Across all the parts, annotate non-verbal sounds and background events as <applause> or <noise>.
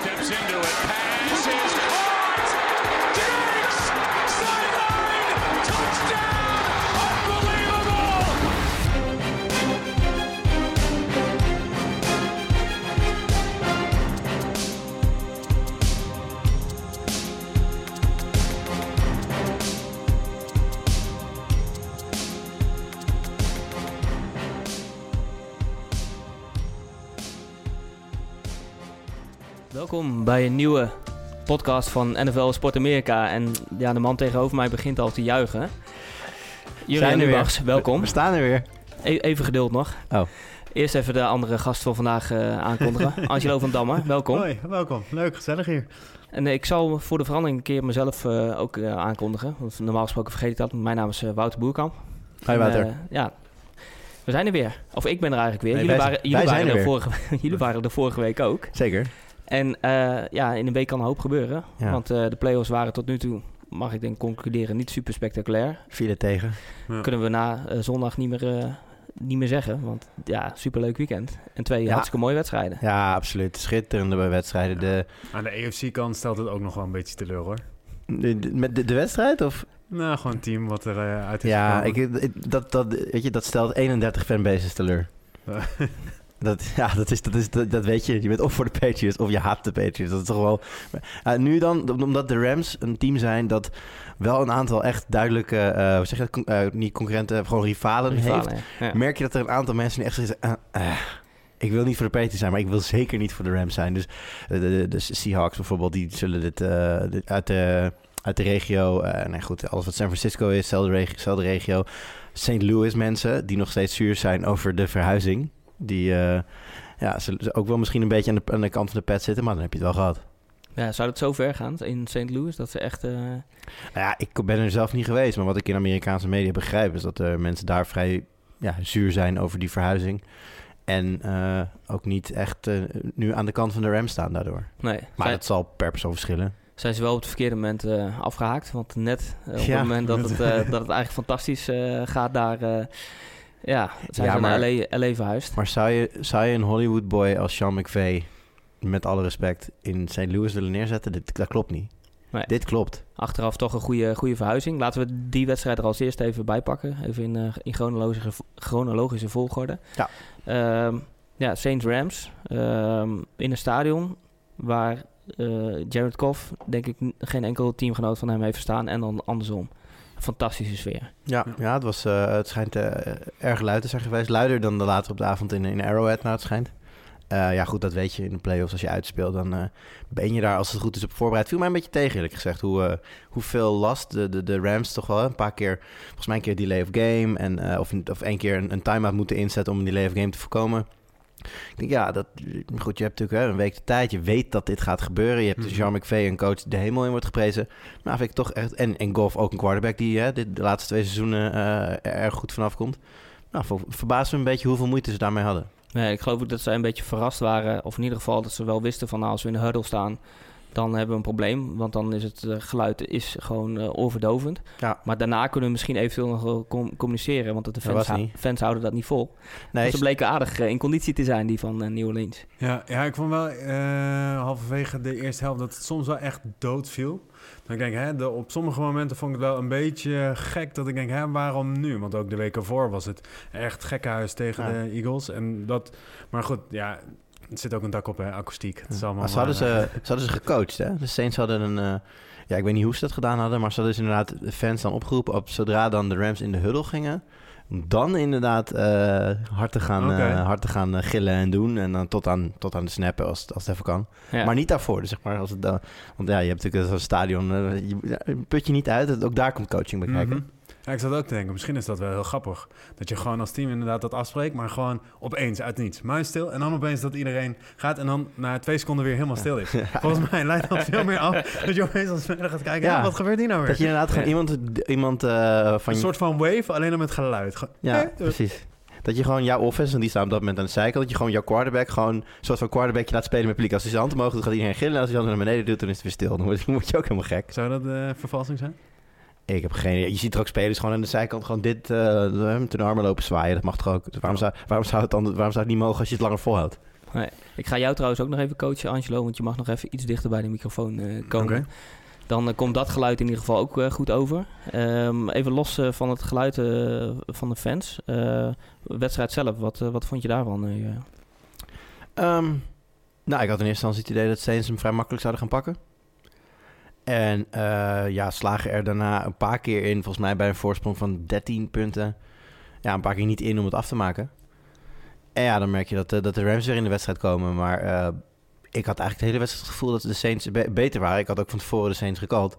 steps into it. Pass bij een nieuwe podcast van NFL Sport Amerika. En ja, de man tegenover mij begint al te juichen. Julian Zijn er weer. Welkom. We staan er weer. E- even geduld nog. Oh. Eerst even de andere gast van vandaag eh, aankondigen. <laughs> Angelo van Damme, welkom. Hoi, welkom. Leuk, gezellig hier. En eh, ik zal voor de verandering een keer mezelf eh, ook aankondigen. Want normaal gesproken vergeet ik dat. Mijn naam is Wouter Boerkamp. En, Wouter. ja, we zijn er weer. Of ik ben er eigenlijk weer. Nee, jullie wij waren, jullie waren, er er vorige, <laughs> jullie waren er vorige week ook. Zeker. En eh, ja, in een week kan een hoop gebeuren. Ja. Want eh, de play-offs waren tot nu toe, mag ik denk concluderen, niet super spectaculair. Viel tegen. Ja. Kunnen we na eh, zondag niet meer, eh, niet meer zeggen. Want ja, superleuk weekend. En twee Ja. hartstikke mooie wedstrijden. Ja, absoluut. Schitterende wedstrijden. De, Aan de AFC-kant stelt het ook nog wel een beetje teleur, hoor. de, de- met de, de wedstrijd? Of? Nou, gewoon een team wat eruit uit is Ja, ik- dat, dat, weet je, dat stelt 31 fanbases teleur. <laughs> Dat, <laughs> ja, dat, is, dat, is, dat, dat weet je. Je bent of voor de Patriots of je haat de Patriots. Dat is toch wel... Eh, nu dan, omdat de Rams een team zijn dat wel een aantal echt duidelijke... hoe zeg je dat? Con- eh, niet concurrenten, gewoon rivalen, heeft. Rivalen, ja. Ja. merk je dat er een aantal mensen echt zeggen... ik wil niet voor de Patriots zijn, maar ik wil zeker niet voor de Rams zijn. Dus de, Seahawks bijvoorbeeld, die zullen dit dit uit, de, uit de regio... eh nee, goed, alles wat San Francisco is, dezelfde regio. St. Louis mensen, die nog steeds zuur zijn over de verhuizing. Die eh, ja, ze ook wel misschien een beetje aan de, aan de kant van de pet zitten, maar dan heb je het wel gehad. Ja, zou het zo ver gaan in St. Louis? Dat ze echt... eh, Nou ja, ik ben er zelf niet geweest, maar wat ik in Amerikaanse media begrijp... is dat er mensen daar vrij ja, zuur zijn over die verhuizing. En eh, ook niet echt eh, nu aan de kant van de Rams staan daardoor. nee, Maar dat zal per persoon verschillen. zijn ze wel op het verkeerde moment eh, afgehaakt. Want net eh, op <laughs> Ja. het moment dat het, eh, <laughs> dat het eigenlijk fantastisch eh, gaat daar... ja, zijn Ja, maar- naar LA, LA verhuisd. Maar zou je, zou je een Hollywood boy als Sean McVay... met alle respect in St. Louis willen neerzetten? Dit, dat klopt niet. Nee. Dit klopt. Achteraf toch een goede, goede verhuizing. Laten we die wedstrijd er als eerste even bij pakken. Even in, eh, in chronologische, chronologische volgorde. Ja. Ehm, ja, Saints Rams. ehm, in een stadion waar eh, Jared Goff, denk ik, geen enkel teamgenoot van hem heeft verstaan. En dan andersom. Fantastische sfeer. Ja, ja het, was, eh, het schijnt eh, erg luid te zijn geweest. Luider dan de later op de avond in, in Arrowhead, nou het schijnt. Eh, ja, goed, dat weet je in de playoffs. Als je uitspeelt, dan eh, ben je daar als het goed is op voorbereid. Viel mij een beetje tegen, eerlijk gezegd. Hoe, eh, hoeveel last de, de, de Rams toch wel een paar keer... Volgens mij een keer delay of game. En, eh, of, of één keer een, een time-out moeten inzetten om een delay of game te voorkomen. Ik denk, ja, dat, goed, je hebt natuurlijk hè, een week de tijd. Je weet dat dit gaat gebeuren. Je hebt Mhm. Jean McVay, een coach die de hemel in wordt geprezen. Maar vind ik toch echt... En, en Golf ook een quarterback die hè, de laatste twee seizoenen eh, er erg goed vanaf komt. Nou, ver, verbaast me een beetje hoeveel moeite ze daarmee hadden. Nee, ik geloof ook dat zij een beetje verrast waren. Of in ieder geval dat ze wel wisten van nou, als we in de huddle staan, dan hebben we een probleem. Want dan is het eh, geluid is gewoon eh, oorverdovend. Ja. Maar daarna kunnen we misschien eventueel nog com- communiceren. Want de fans, fans houden dat niet vol. Nee, Dus ze bleken aardig eh, in conditie te zijn, die van New Orleans. Ja, ja, ik vond wel eh, halverwege de eerste helft dat het soms wel echt dood viel. Dan denk ik, hè, de, op sommige momenten vond ik het wel een beetje gek dat ik denk, hè, waarom nu? Want ook de week ervoor was het echt gekkenhuis tegen Ja. de Eagles. En dat, maar goed, ja, het zit ook een dak op, hè, akoestiek. Het is allemaal maar ze hadden maar, ze, eh, ze hadden ze gecoacht, hè? De Saints hadden een... eh, ja, ik weet niet hoe ze dat gedaan hadden, maar ze hadden dus inderdaad de fans dan opgeroepen op zodra dan de Rams in de huddle gingen. Om dan inderdaad eh, hard te gaan, eh, hard te gaan gillen en doen. En dan tot aan, tot aan de snappen als, het- als het even kan. Ja. Maar niet daarvoor, dus zeg maar. Als het, dan- want ja, je hebt natuurlijk zo'n stadion. je, put je niet uit. Ook daar komt coaching bij kijken. Mhm. Ja, ik zat ook te denken, misschien is dat wel heel grappig. Dat je gewoon als team inderdaad dat afspreekt, maar gewoon opeens uit niets. Muis stil en dan opeens dat iedereen gaat en dan na twee seconden weer helemaal stil is. <laughs> Volgens mij leidt dat veel meer af dat je opeens als speler gaat kijken, Ja. "Hé, wat gebeurt hier nou weer? Dat je inderdaad gewoon iemand, iemand eh, van een soort van wave, alleen dan met geluid. Ja, "Hé, eh, precies. Dat je gewoon jouw offense, en die staan op dat moment aan de zijkant, dat je gewoon jouw quarterback gewoon een soort van quarterbackje laat spelen met publiek. Als hij zijn hand omhoog doet, gaat iedereen gillen. En als hij zijn hand naar beneden doet, dan is het weer stil. Dan word, je <laughs> ook helemaal gek. Zou dat eh vervalsing zijn? Ik heb geen idee. Je ziet er ook spelers gewoon aan de zijkant gewoon dit uh, met hun armen lopen zwaaien. Dat mag toch ook. Waarom, zou, waarom, zou het dan, waarom zou het niet mogen als je het langer volhoudt? Ik ga jou trouwens ook nog even coachen, Angelo, want je mag nog even iets dichter bij de microfoon eh, komen. Dan eh, komt dat geluid in ieder geval ook eh, goed over. Ehm, even los eh, van het geluid eh, van de fans. Eh, wedstrijd zelf, wat, eh, wat vond je daarvan? eh? Ehm, nou, ik had in eerste instantie het idee dat Saints hem vrij makkelijk zouden gaan pakken. En eh, ja, slagen er daarna een paar keer in, volgens mij bij een voorsprong van 13 punten. Ja, een paar keer niet in om het af te maken. En ja, dan merk je dat, de- dat de Rams weer in de wedstrijd komen. Maar eh, ik had eigenlijk de hele wedstrijd het gevoel dat de Saints be- beter waren. Ik had ook van tevoren de Saints gekald.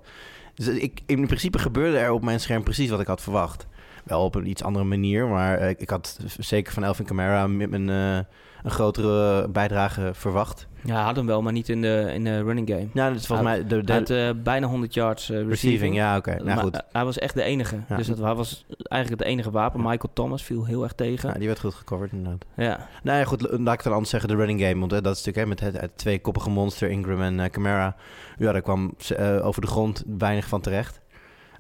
Dus ik, in principe gebeurde er op mijn scherm precies wat ik had verwacht. Wel op een iets andere manier, maar eh, ik had zeker van Elvin Kamara met een, eh, een grotere bijdrage verwacht. Ja, hij had hem wel, maar niet in de, in de running game. Ja, dat is volgens mij de, de Hij had eh, bijna 100 yards receiving. receiving. Ja, oké. Nou goed. hij was echt de enige. Ja. Dus dat, hij was eigenlijk het enige wapen. Ja. Michael Thomas viel heel erg tegen. Ja, die werd goed gecoverd inderdaad. Ja, Nou ja, goed, laat ik het dan anders zeggen, de running game. Want hè, dat is natuurlijk hè, met het, het tweekoppige monster, Ingram en Camara. Ja, daar kwam over de grond weinig van terecht.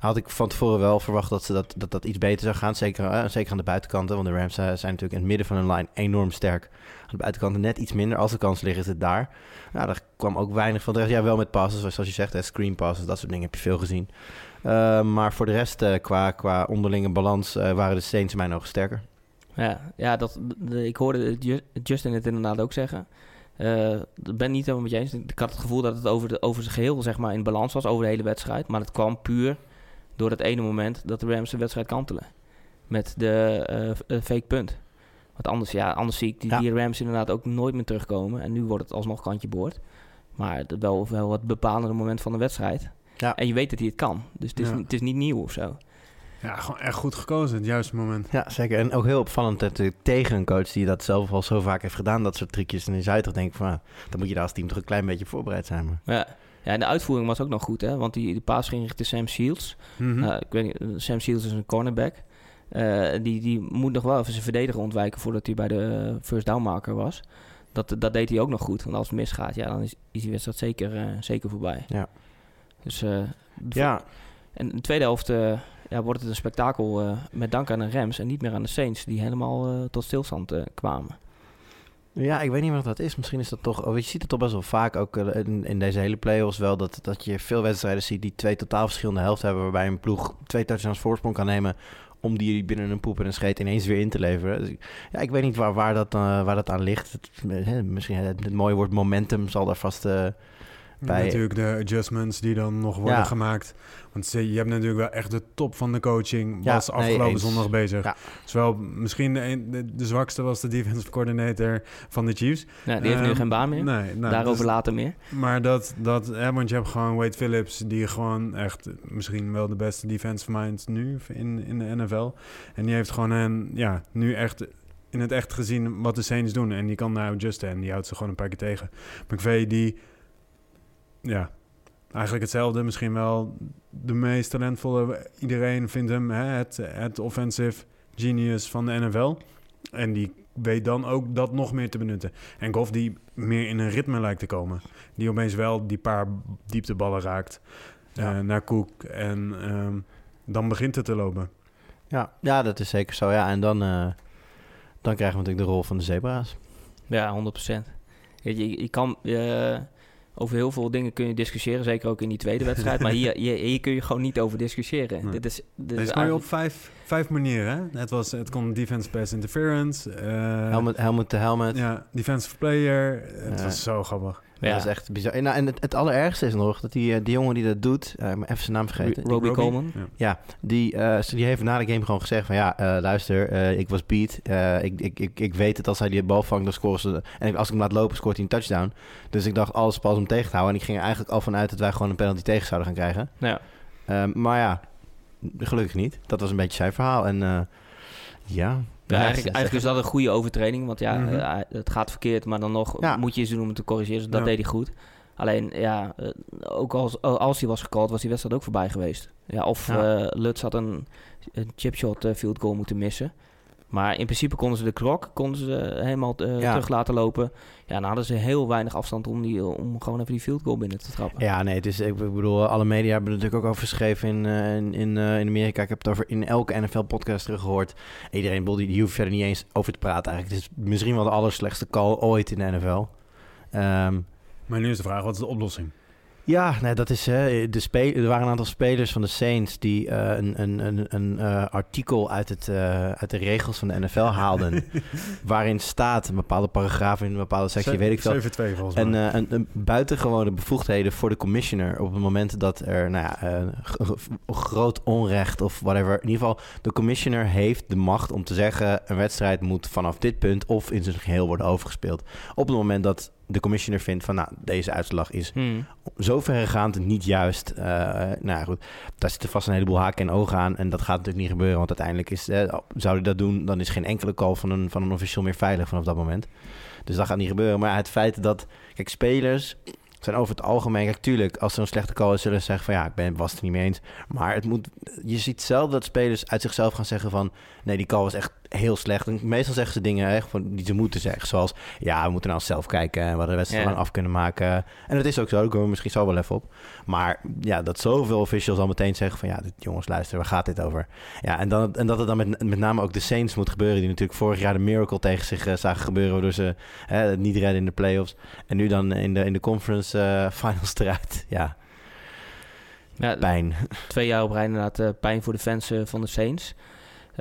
Had ik van tevoren wel verwacht dat ze dat, dat, dat iets beter zou gaan. Zeker, eh, zeker aan de buitenkanten. Want de Rams eh, zijn natuurlijk in het midden van hun line enorm sterk. Aan de buitenkanten net iets minder. Als de kans ligt, is het daar. Nou, daar kwam ook weinig van terecht. Ja, wel met passes, zoals je zegt. Hè, screen passes, dat soort dingen heb je veel gezien. Eh, maar voor de rest, qua, qua onderlinge balans, waren de Saints in mijn ogen sterker. ja, ja dat, ik hoorde Ju- Justin het inderdaad ook zeggen. Ik ben niet helemaal met je eens. Ik had het gevoel dat het over, de, over zijn geheel zeg maar, in balans was, over de hele wedstrijd. Maar het kwam puur door dat ene moment dat de Rams de wedstrijd kantelen. Met de eh, eh, fake punt. Want anders, ja, anders zie ik die, Ja. die Rams inderdaad ook nooit meer terugkomen. En nu wordt het alsnog kantje boord. Maar het wel, wel het bepalende moment van de wedstrijd. Ja. En je weet dat hij het kan. Dus het is, Ja. het is niet nieuw of zo. Ja, gewoon echt goed gekozen, het juiste moment. Ja, zeker. En ook heel opvallend natuurlijk tegen een coach die dat zelf al zo vaak heeft gedaan, dat soort trucjes. En dan zou je toch denken van, ah, dan moet je daar als team toch een klein beetje voorbereid zijn. Maar Ja. Ja, en de uitvoering was ook nog goed, hè? Want die, die paas ging richting Sam Shields. Mhm. Nou, ik weet niet, Sam Shields is een cornerback. Eh, die, die moet nog wel even zijn verdediger ontwijken voordat hij bij de eh, first down marker was. Dat, dat deed hij ook nog goed. Want als het misgaat, ja, dan is, is die wedstrijd zeker, eh, zeker voorbij. Ja. Dus, ja, En in de tweede helft ja, wordt het een spektakel met dank aan de Rams en niet meer aan de Saints, die helemaal tot stilstand kwamen. Ja, ik weet niet wat dat is. Misschien is dat toch, oh, je ziet het toch best wel vaak ook eh, in, in deze hele playoffs wel, dat, dat je veel wedstrijden ziet die twee totaal verschillende helften hebben, waarbij een ploeg twee touchdowns voorsprong kan nemen om die binnen een poep en een scheet ineens weer in te leveren. Dus ja, ik weet niet waar, waar, dat, eh, waar dat aan ligt. Het, hè, misschien het, mooie woord momentum zal daar vast... eh, bij- Natuurlijk de adjustments die dan nog worden Ja. gemaakt. Want je hebt natuurlijk wel echt de top van de coaching. Was afgelopen zondag bezig. Ja. Zowel misschien de, een- de, de zwakste was de defensive coordinator van de Chiefs. Ja, die heeft nu Ehm, geen baan meer. Nee, nou, Daarover dus- later meer. Maar dat, dat hè, want je hebt gewoon Wade Phillips, die gewoon echt misschien wel de beste defensive mind nu in, in de NFL. En die heeft gewoon een, ja, nu echt in het echt gezien wat de Saints doen. En die kan daar adjusten en die houdt ze gewoon een paar keer tegen. McVay, die, ja, eigenlijk hetzelfde. Misschien wel de meest talentvolle. Iedereen vindt hem hè, het, het offensive genius van de NFL. En die weet dan ook dat nog meer te benutten. En Goff die meer in een ritme lijkt te komen. Die opeens wel die paar diepteballen raakt Ja. eh, naar Cook. En ehm, dan begint het te lopen. ja, ja, dat is zeker zo. Ja, en dan, eh, dan krijgen we natuurlijk de rol van de zebra's. Ja, 100%. Weet je, je, je kan eh, over heel veel dingen kun je discussiëren, zeker ook in die tweide wedstrijd. maar hier, hier, hier kun je gewoon niet over discussiëren. Nee. Dit is, dit is op vijf, vijf manieren. Hè? Het, was, het kon defense pass interference. eh, helmet, helmet to helmet. Ja, defensive player. Het Ja. was zo grappig. Ja. Dat is echt bizar. En, nou, en het, het allerergste is nog dat die, eh, die jongen die dat doet, eh, ben even zijn naam vergeten. Ro- Robbie Robbie? Coleman. Ja. Ja, die, eh, die heeft na de game gewoon gezegd van ja, eh, luister, eh, ik was beat. Eh, ik, ik, ik, ik weet het, als hij die bal vangt, dan scoren ze. En als ik hem laat lopen, scoort hij een touchdown. Dus ik dacht, alles pas om tegen te houden. En ik ging er eigenlijk al vanuit dat wij gewoon een penalty tegen zouden gaan krijgen. Ja. Ehm, maar ja, gelukkig niet. Dat was een beetje zijn verhaal. En eh, ja... Eigenlijk, eigenlijk is dat een goede overtreding. Want ja, Mhm. eh, het gaat verkeerd, maar dan nog Ja. moet je iets doen om het te corrigeren. Dus dat Ja. deed hij goed. Alleen, ja, eh, ook als, als hij was gecalled, was die wedstrijd ook voorbij geweest. Ja, of eh, Lutz had een, een chipshot field goal moeten missen. Maar in principe konden ze de klok konden ze helemaal eh, Ja. terug laten lopen. Ja, dan hadden ze heel weinig afstand om, die, om gewoon even die field goal binnen te trappen. Ja, nee, het is, ik bedoel, alle media hebben er natuurlijk ook over geschreven in, eh, in, in, eh, in Amerika. Ik heb het over in elke NFL-podcast teruggehoord. Iedereen, die, die hoeft verder niet eens over te praten eigenlijk. Het is misschien wel de allerslechtste call ooit in de NFL. Ehm, Maar nu is de vraag, wat is de oplossing? Ja, nee, dat is, hè, de spe er waren een aantal spelers van de Saints die eh, een, een, een, een eh, artikel uit, het, eh, uit de regels van de NFL haalden. <laughs> waarin staat een bepaalde paragraaf in een bepaalde sectie, weet ik veel. 7-2 volgens mij. En een, een buitengewone bevoegdheden voor de commissioner op het moment dat er nou ja, groot onrecht of whatever. In ieder geval, de commissioner heeft de macht om te zeggen: een wedstrijd moet vanaf dit punt of in zijn geheel worden overgespeeld. Op het moment dat de commissioner vindt van nou, deze uitslag is Hmm. zo verregaand niet juist. eh, nou ja, goed, daar zitten vast een heleboel haken en ogen aan. En dat gaat natuurlijk niet gebeuren, want uiteindelijk is, eh, zou hij dat doen, dan is geen enkele call van een, van een official meer veilig vanaf dat moment. Dus dat gaat niet gebeuren. Maar het feit dat, kijk, spelers zijn over het algemeen, kijk, tuurlijk, als er een slechte call is, zullen ze zeggen van ja, ik ben, was het niet mee eens. Maar het moet, je ziet zelf dat spelers uit zichzelf gaan zeggen van nee, die call was echt heel slecht. En meestal zeggen ze dingen echt van, die ze moeten zeggen, zoals ja, we moeten nou zelf kijken en we hadden de wedstrijd Ja. lang af kunnen maken. En dat is ook zo, daar komen we misschien zo wel even op. Maar ja, dat zoveel officials al meteen zeggen van... ja, dit, jongens, luister, waar gaat dit over? Ja, en, dan, en dat het dan met, met name ook de Saints moet gebeuren... die natuurlijk vorig jaar de Miracle tegen zich eh, zagen gebeuren... waardoor ze niet redden in de playoffs. En nu dan in de, in de conference eh, finals eruit. <laughs> Ja, Ja, pijn. twee jaar op rij inderdaad eh, pijn voor de fans van de Saints.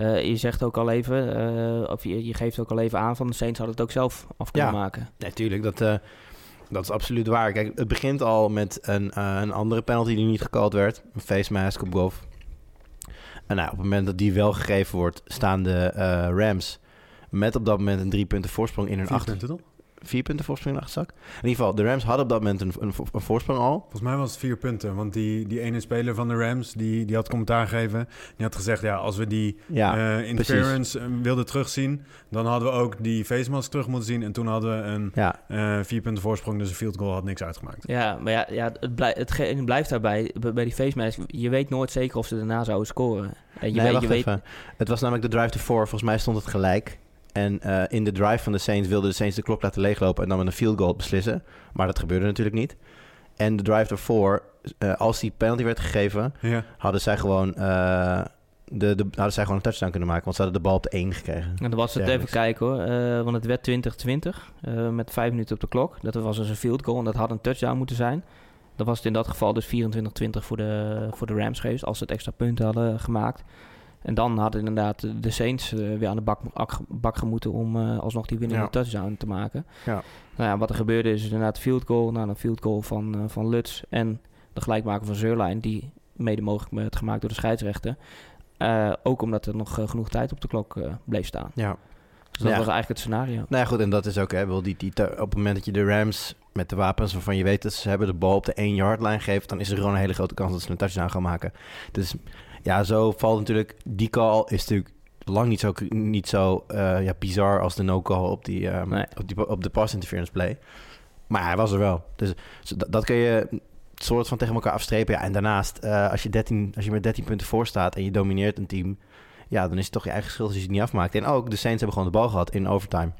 Eh, je zegt ook al even, eh, of je, je geeft ook al even aan van de Saints hadden het ook zelf af kunnen Ja. maken. Natuurlijk, dat, eh, dat is absoluut waar. Kijk, het begint al met een, eh, een andere penalty die niet gecalled werd. Een face mask op Goff. En nou, op het moment dat die wel gegeven wordt, staan de eh, Rams met op dat moment een drie punten voorsprong in hun Vier achter. punten, toch? Vier punten voorsprong achterzak. In ieder geval, de Rams hadden op dat moment een, een, een voorsprong al. Volgens mij was het vier punten. Want die, die ene speler van de Rams, die, die had commentaar gegeven. Die had gezegd, ja, als we die Ja, eh interference eh, wilden terugzien... dan hadden we ook die face mask terug moeten zien. En toen hadden we een ja, eh vier punten voorsprong. Dus een field goal had niks uitgemaakt. Ja, maar ja, ja het, blij, het blijft daarbij, bij die face mask, je weet nooit zeker of ze daarna zouden scoren. En je nee, weet, wacht je weet, even. Het was namelijk de drive to four. Volgens mij stond het gelijk. En eh, in de drive van de Saints wilden de Saints de klok laten leeglopen... en dan met een field goal beslissen. Maar dat gebeurde natuurlijk niet. En de drive to four, eh, als die penalty werd gegeven... Ja. hadden zij gewoon, eh, de, de, hadden zij gewoon een touchdown kunnen maken. Want ze hadden de bal op de 1 gekregen. En dan was het even niks. kijken hoor, eh, want het werd 2020 eh, met vijf minuten op de klok. Dat was dus een field goal en dat had een touchdown moeten zijn. Dan was het in dat geval dus 24-20 voor de, voor de Rams geweest, als ze het extra punten hadden gemaakt. En dan hadden inderdaad de- Saints eh, weer aan de bak, ak- bak gemoeten om eh, alsnog die winnende Ja. touchdown te maken. Ja. Nou ja, wat er gebeurde is inderdaad field goal, nou een field goal van, eh, van Lutz en de gelijkmaker van Zeurlijn, die mede mogelijk werd gemaakt door de scheidsrechter. Ook omdat er nog genoeg tijd op de klok bleef staan. Ja. Dus dat Ja. was eigenlijk het scenario. Nou ja, goed, en dat is ook, hè, wel die, die, op het moment dat je de Rams met de wapens waarvan je weet dat ze hebben de bal op de 1 yard lijn geeft, dan is er gewoon een hele grote kans dat ze een touchdown gaan maken. Dus ja, zo valt natuurlijk, die call is natuurlijk lang niet zo, niet zo eh, ja, bizar als de no-call op, die, ehm, Nee. op, die, op de pass interference play. Maar hij was er wel. Dus dat kun je soort van tegen elkaar afstrepen. Ja, en daarnaast, eh, als, je 13, als je met 13 punten voor staat en je domineert een team, ja, dan is het toch je eigen schuld als je het niet afmaakt. En ook, de Saints hebben gewoon de bal gehad in overtime.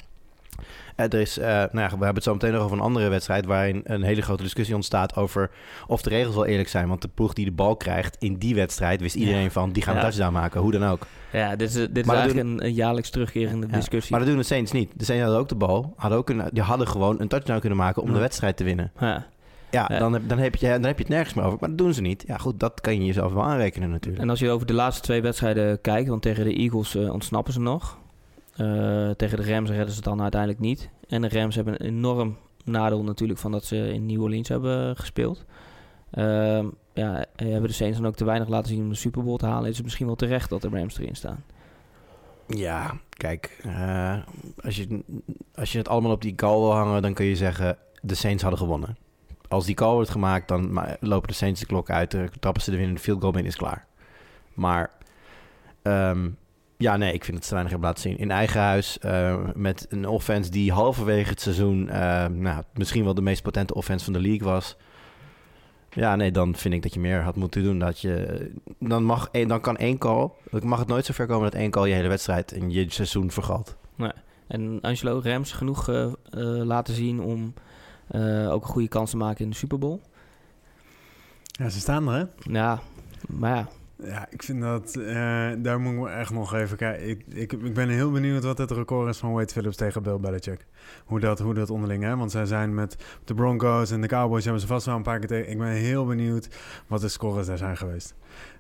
Eh, er is, eh, nou ja, we hebben het zo meteen nog over een andere wedstrijd... waarin een hele grote discussie ontstaat over of de regels wel eerlijk zijn. Want de ploeg die de bal krijgt in die wedstrijd... wist iedereen Ja. van, die gaan een touchdown maken, hoe dan ook. Ja, dit is, dit is eigenlijk een, een jaarlijks terugkerende discussie. Maar dat doen de Saints niet. De Saints hadden ook de bal. Hadden ook een, die hadden gewoon een touchdown kunnen maken om de wedstrijd te winnen. Ja. Ja, Ja. Dan, heb, dan, heb je, dan heb je het nergens meer over. Maar dat doen ze niet. Ja, goed, dat kan je jezelf wel aanrekenen natuurlijk. En als je over de laatste twee wedstrijden kijkt, want tegen de Eagles eh, ontsnappen ze nog. Eh, tegen de Rams redden ze het dan uiteindelijk niet. En de Rams hebben een enorm nadeel natuurlijk van dat ze in New Orleans hebben gespeeld. Ehm, ja, hebben de Saints dan ook te weinig laten zien om de Super Bowl te halen? Is het misschien wel terecht dat de Rams erin staan? Ja, kijk, eh, als, je, als je het allemaal op die call wil hangen, dan kun je zeggen, de Saints hadden gewonnen. Als die call wordt gemaakt, dan lopen de Saints de klok uit, trappen ze de field goal in, is klaar. Maar ehm, ja, nee, ik vind het te weinig hebben laten zien. In eigen huis, eh, met een offense die halverwege het seizoen, eh, nou, misschien wel de meest potente offense van de league was. Ja, nee, dan vind ik dat je meer had moeten doen. Dat je, dan, mag, dan kan één call... Dan mag het nooit zo ver komen dat één call je hele wedstrijd en je seizoen vergalt. En Angelo Rams genoeg eh, laten zien om eh, ook een goede kans te maken in de Super Bowl. Ja, ze staan er, hè? Ja, maar ja. Ja, ik vind dat... eh, daar moet ik echt nog even kijken. Ik, ik, ik ben heel benieuwd wat het record is van Wade Phillips tegen Bill Belichick. Hoe dat, hoe dat onderling, hè? Want zij zijn met de Broncos en de Cowboys... hebben ze vast wel een paar keer tegen... Ik ben heel benieuwd wat de scores daar zijn geweest.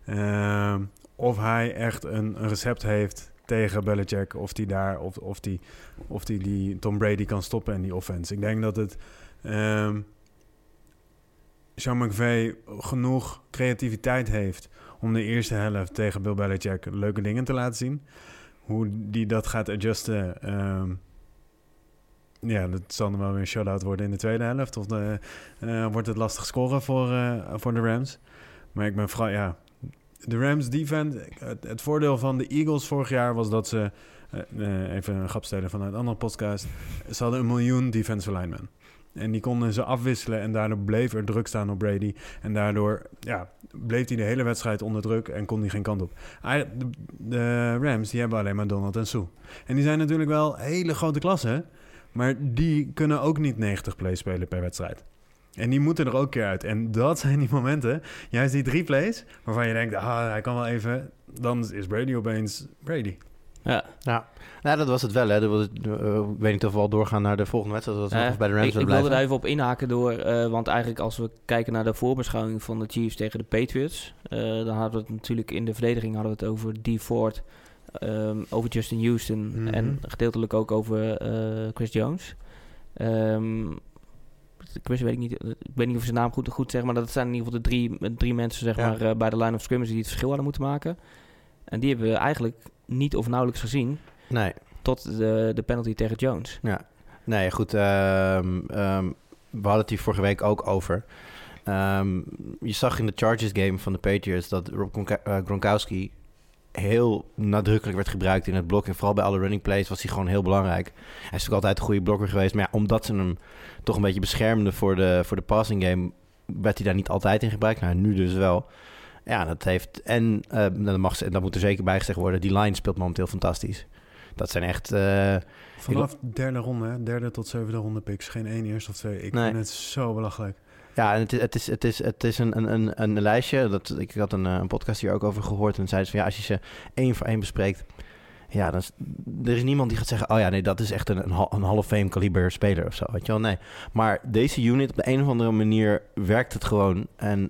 Ehm, of hij echt een, een recept heeft tegen Belichick... of die daar... of, of die, of die, die Tom Brady kan stoppen in die offense. Ik denk dat het... ehm Sean McVay genoeg creativiteit heeft om de eerste helft tegen Bill Belichick leuke dingen te laten zien. Hoe die dat gaat adjusten, ehm, ja, dat zal dan wel weer een shutout worden in de tweede helft. Of eh, wordt het lastig scoren voor, eh, voor de Rams. Maar ik ben vooral, ja, de Rams defense. Het, het voordeel van de Eagles vorig jaar was dat ze, eh, even een grap stellen vanuit een andere podcast, ze hadden een miljoen defensive linemen. En die konden ze afwisselen en daardoor bleef er druk staan op Brady. En daardoor ja, bleef hij de hele wedstrijd onder druk en kon hij geen kant op. De, Rams die hebben alleen maar Donald en Sue. En die zijn natuurlijk wel hele grote klassen. Maar die kunnen ook niet 90 plays spelen per wedstrijd. En die moeten er ook keer uit. En dat zijn die momenten, juist die drie plays, waarvan je denkt, ah, hij kan wel even. Dan is Brady opeens Brady. Ja. Ja, nou, dat was het wel. Hè. Dat was, eh, ik weet niet of we al doorgaan naar de volgende wedstrijd. Dat we Eh, bij de Rams ik, ik wilde er even op inhaken door, eh, want eigenlijk als we kijken naar de voorbeschouwing van de Chiefs tegen de Patriots, dan hadden we het natuurlijk in de verdediging hadden we het over D. Ford, ehm, over Justin Houston Mhm. en gedeeltelijk ook over Chris Jones. Ehm, Chris weet ik niet, ik weet niet of zijn naam goed, goed zeg, maar dat zijn in ieder geval de drie, drie mensen zeg Ja. maar, bij de line of scrimmage die het verschil hadden moeten maken. En die hebben we eigenlijk niet of nauwelijks gezien Nee, tot de, de penalty tegen Jones. ja. nee goed. ehm, ehm, we hadden het hier vorige week ook over. Ehm, je zag in de Chargers game van de Patriots dat Rob eh, Gronkowski heel nadrukkelijk werd gebruikt in het blok. En vooral bij alle running plays was hij gewoon heel belangrijk. Hij is natuurlijk altijd een goede blokker geweest. Maar ja, omdat ze hem toch een beetje beschermden voor de, voor de passing game... werd hij daar niet altijd in gebruikt. Nou, nu dus wel. Ja, dat heeft... En eh, dat, mag, dat moet er zeker bij gezegd worden. Die line speelt momenteel fantastisch. Dat zijn echt... eh, Vanaf derde ronde, hè? derde tot zevende ronde picks. Geen één eerste of twee. Ik Nee. vind het zo belachelijk. Ja, en het is, het is, het is, het is een, een, een, een lijstje. Dat, ik had een, eh, een podcast hier ook over gehoord. En zeiden ze van ja, als je ze één voor één bespreekt. Ja, dan is, er is niemand die gaat zeggen: Oh ja, nee, dat is echt een, een, hal- een Hall of Fame kaliber speler of zo. Weet je wel? Nee. Maar deze unit, op de een of andere manier, werkt het gewoon. En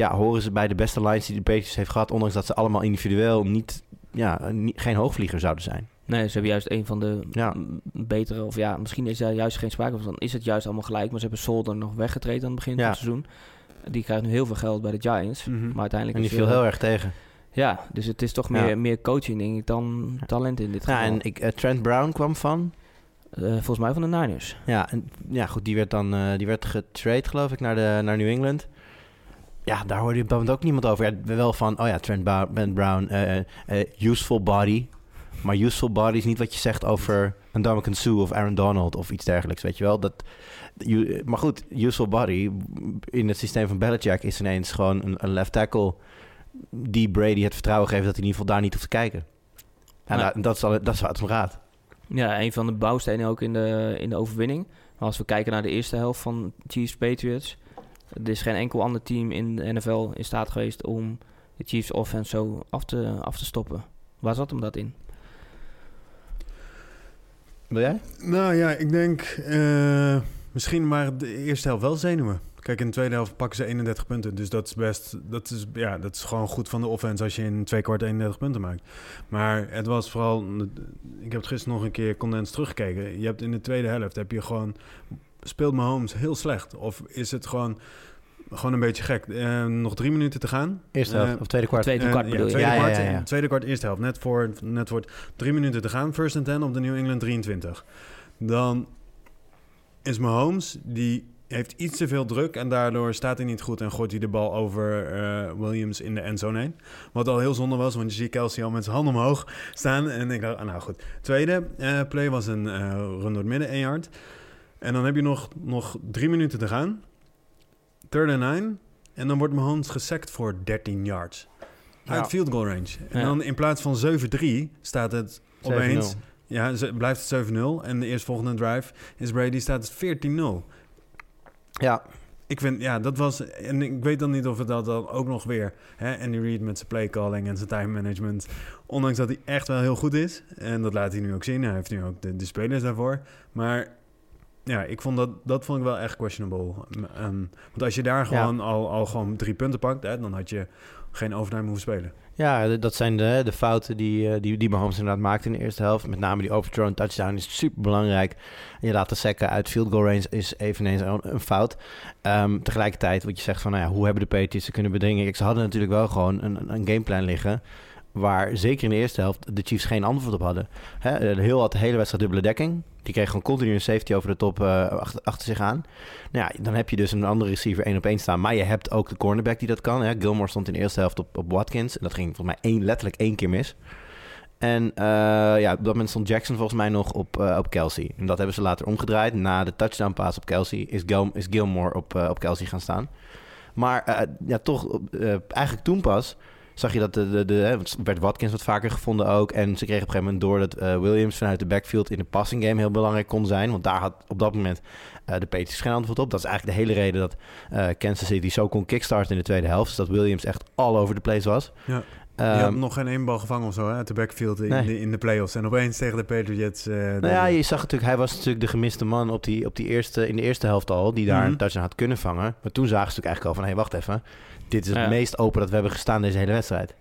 ja, horen ze bij de beste lines die de Patriots heeft gehad. Ondanks dat ze allemaal individueel niet, ja, niet, geen hoogvlieger zouden zijn. Nee, ze hebben juist een van de Ja. betere, of ja, misschien is daar juist geen sprake van. Dan is het juist allemaal gelijk, maar ze hebben Solder nog weggetreden aan het begin Ja. van het seizoen. Die krijgt nu heel veel geld bij de Giants, Mhm. maar uiteindelijk En die viel eh, heel erg tegen. Ja, dus het is toch Ja. meer, meer coaching denk ik dan talent in dit Ja, geval. en ik, eh, Trent Brown kwam van. Eh, volgens mij van de Niners. Ja, en, ja goed, die werd dan eh, die werd getrade, geloof ik, naar, de, naar New England. Ja, daar hoorde je op dat moment ook niemand over. Ja, wel van, oh ja, Trent Ba- Ben Brown, eh, eh, useful body. Maar useful body is niet wat je zegt over een Dominican Sue of Aaron Donald of iets dergelijks, weet je wel. Dat, you- maar goed, useful body in het systeem van Belichick is ineens gewoon een, een left tackle die Brady het vertrouwen geeft dat hij in ieder geval daar niet hoeft te kijken. En dat, dat, is, al- dat is waar het om gaat. Ja, een van de bouwstenen ook in de, in de overwinning. Maar als we kijken naar de eerste helft van Chiefs Patriots, er is geen enkel ander team in de NFL in staat geweest om de Chiefs offense zo af te, af te stoppen. Waar zat hem dat in? Wil jij? Nou ja, ik denk eh, misschien maar de eerste helft wel zenuwen. Kijk, in de tweede helft pakken ze 31 punten. Dus dat is best. Dat is, ja, dat is gewoon goed van de offense als je in twee kwart 31 punten maakt. Maar het was vooral. Ik heb het gisteren nog een keer condens teruggekeken. Je hebt in de tweede helft heb je gewoon. Speelt Mahomes heel slecht? Of is het gewoon. Gewoon een beetje gek. Eh, nog drie minuten te gaan. Eerste helft Eh, of tweede kwart? Tweede Eh, kwart bedoel je? Tweede, Ja, ja, kwart, ja, ja. tweede kwart, eerste helft. Net voor, net voor drie minuten te gaan. First and ten op de New England 23. Dan is Mahomes, die heeft iets te veel druk... en daardoor staat hij niet goed en gooit hij de bal over eh, Williams in de endzone heen. Wat al heel zonde was, want je ziet Kelsey al met zijn handen omhoog staan. En ik dacht, ah, nou goed. Tweede eh, play was een eh, run door het midden, 1 yard. En dan heb je nog, nog drie minuten te gaan. third and nine. En dan wordt Mahomes gesackt voor 13 yards. Uit Ja. field goal range. En Ja. dan in plaats van 7-3 staat het opeens... 7-0. Ja, ze- blijft het 7-0. En de eerstvolgende drive is Brady staat het 14-0. Ja, Ik vind, ja, dat was... En ik weet dan niet of het dat dan ook nog weer... Hè, Andy Reid met zijn playcalling en zijn time management... Ondanks dat hij echt wel heel goed is. En dat laat hij nu ook zien. Hij heeft nu ook de, de spelers daarvoor. Maar ja, ik vond dat, dat vond ik wel echt questionable. Ehm, want als je daar gewoon al, al gewoon drie punten pakt... Hè, dan had je geen overtime hoeven spelen. Ja, dat zijn de, de fouten die, eh, die, die Mahomes inderdaad maakte in de eerste helft. Met name die overthrown touchdown is super belangrijk. En je laten sekken uit field goal range is eveneens een, fout. Ehm, tegelijkertijd, wat je zegt van, nou ja, hoe hebben de Patriots ze kunnen bedringen? Kijk, ze hadden natuurlijk wel gewoon een, een gameplan liggen... waar zeker in de eerste helft de Chiefs geen antwoord op hadden. Hè, eh, heel had de hele wedstrijd dubbele dekking. Die kreeg gewoon continu een safety over de top eh, achter, zich aan. Nou ja, dan heb je dus een andere receiver één op één staan. Maar je hebt ook de cornerback die dat kan. Hè. Gilmore stond in de eerste helft op, op Watkins. En dat ging volgens mij één, letterlijk één keer mis. En eh, ja, op dat moment stond Jackson volgens mij nog op, op Kelsey. En dat hebben ze later omgedraaid. Na de touchdown pass op Kelsey is, is Gilmore op, op Kelsey gaan staan. Maar ja, toch, eigenlijk toen pas zag je dat de, de, de, werd Watkins wat vaker gevonden ook. En ze kregen op een gegeven moment door dat eh, Williams vanuit de backfield in de passing game heel belangrijk kon zijn. Want daar had op dat moment eh, de Patriots geen antwoord op. Dat is eigenlijk de hele reden dat eh, Kansas City zo kon kickstarten in de tweede helft. Dus dat Williams echt all over the place was. Ja. Ehm, je had nog geen één bal gevangen of zo hè, uit de backfield in, Nee. de, in de playoffs. En opeens tegen de Patriots... eh, Nou ja, je zag natuurlijk, hij was natuurlijk de gemiste man op die, op die eerste, in de eerste helft al, die daar Mhm. een touchdown had kunnen vangen. Maar toen zagen ze natuurlijk eigenlijk al van, hé, wacht even, dit is het Ja. meest open dat we hebben gestaan deze hele wedstrijd.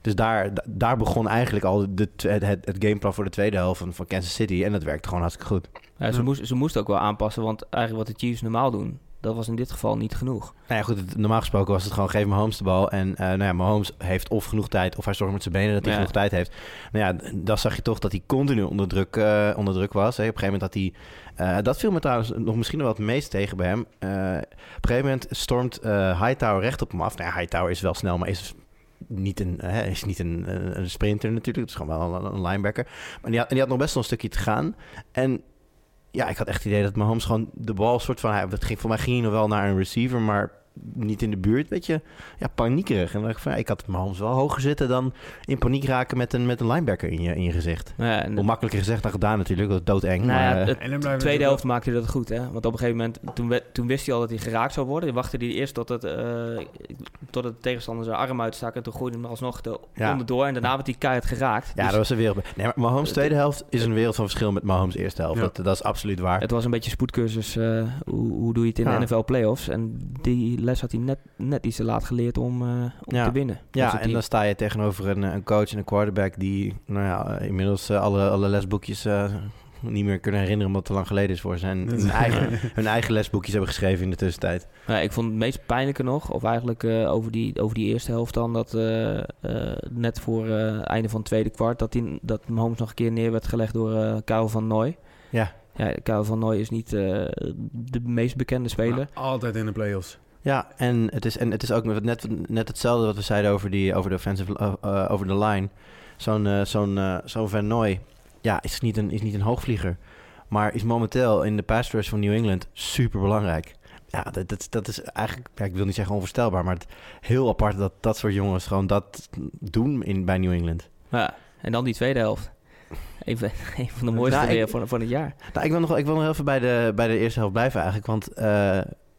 Dus daar, da- daar begon eigenlijk al de, het, het, het gameplan voor de tweede helft van, van Kansas City. En dat werkte gewoon hartstikke goed. Ja, ze, moest, ze moesten ook wel aanpassen, want eigenlijk wat de Chiefs normaal doen, dat was in dit geval niet genoeg. Nou ja, goed, het- normaal gesproken was het gewoon geef Mahomes de bal. En eh nou ja, Mahomes heeft of genoeg tijd, of hij zorgt met zijn benen dat hij Ja. genoeg tijd heeft. Nou ja, dan zag je toch dat hij continu onder druk, eh, onder druk was. Hè. Op een gegeven moment had hij... eh, dat viel me trouwens nog misschien wel het meest tegen bij hem. Eh, op een gegeven moment stormt eh Hightower recht op hem af. Nou ja, Hightower is wel snel, maar is niet een, hè, is niet een, een- sprinter natuurlijk. Het is gewoon wel een, een linebacker. Maar die had, en die had nog best wel een stukje te gaan. En ja, ik had echt het idee dat Mahomes gewoon de bal soort van... Hij, ging, voor mij ging hij nog wel naar een receiver, maar niet in de buurt. Weet je, ja, paniekerig. En dan dacht ik van, ik had Mahomes wel hoger zitten dan in paniek raken met een, met een linebacker in je, in je gezicht. Nou ja, en Hoe makkelijker gezegd dan gedaan natuurlijk, dat is doodeng. Nou maar, eh, het- En De tweede helft maakte hij dat goed, hè? Want op een gegeven moment, toen, we- toen wist hij al dat hij geraakt zou worden. Dan wachtte hij eerst tot, het, eh, tot het tegenstander zijn arm uitstak. En toen gooide hij hem alsnog er Ja. onderdoor. En daarna werd hij keihard geraakt. ja, Dus dat was een wereld. Nee, maar Mahomes tweede helft is een wereld van verschil met Mahomes eerste helft. Ja. Dat, dat is absoluut waar. Het was een beetje spoedcursus. eh, hoe, hoe doe je het in Ja. de NFL playoffs? En die les had hij net, net iets te laat geleerd om, eh, om Ja. te winnen. Ja, zijn en dan sta je tegenover een, een coach en een quarterback die nou ja, eh, inmiddels eh, alle, alle lesboekjes eh, niet meer kunnen herinneren omdat het te lang geleden is voor ze. En <laughs> hun eigen, hun eigen lesboekjes hebben geschreven in de tussentijd. Ja, ik vond het meest pijnlijke nog, of eigenlijk eh, over, die, over die eerste helft dan, dat eh, eh, net voor het einde van het tweede kwart, dat, die, dat Mahomes nog een keer neer werd gelegd door eh Karel van Nooy. Ja. Ja, Karel van Nooy is niet eh, de meest bekende speler. Maar altijd in de playoffs. Ja, en het is, en het is ook net, net hetzelfde wat we zeiden over, die, over de offensive eh, eh, over de line. Zo'n eh, zo'n zo'n Van Nooy, ja, is niet, een, is niet een hoogvlieger. Maar is momenteel in de pass rush van New England super belangrijk. Ja, dat, dat, dat is eigenlijk, ja, ik wil niet zeggen onvoorstelbaar, maar het, heel apart dat dat soort jongens gewoon dat doen in, bij New England. Ja, en dan die tweede helft. Even, <laughs> een van de mooiste Nou, ik- van, van het jaar. Nou, ik wil nog, ik wil nog even bij de, bij de eerste helft blijven eigenlijk. Want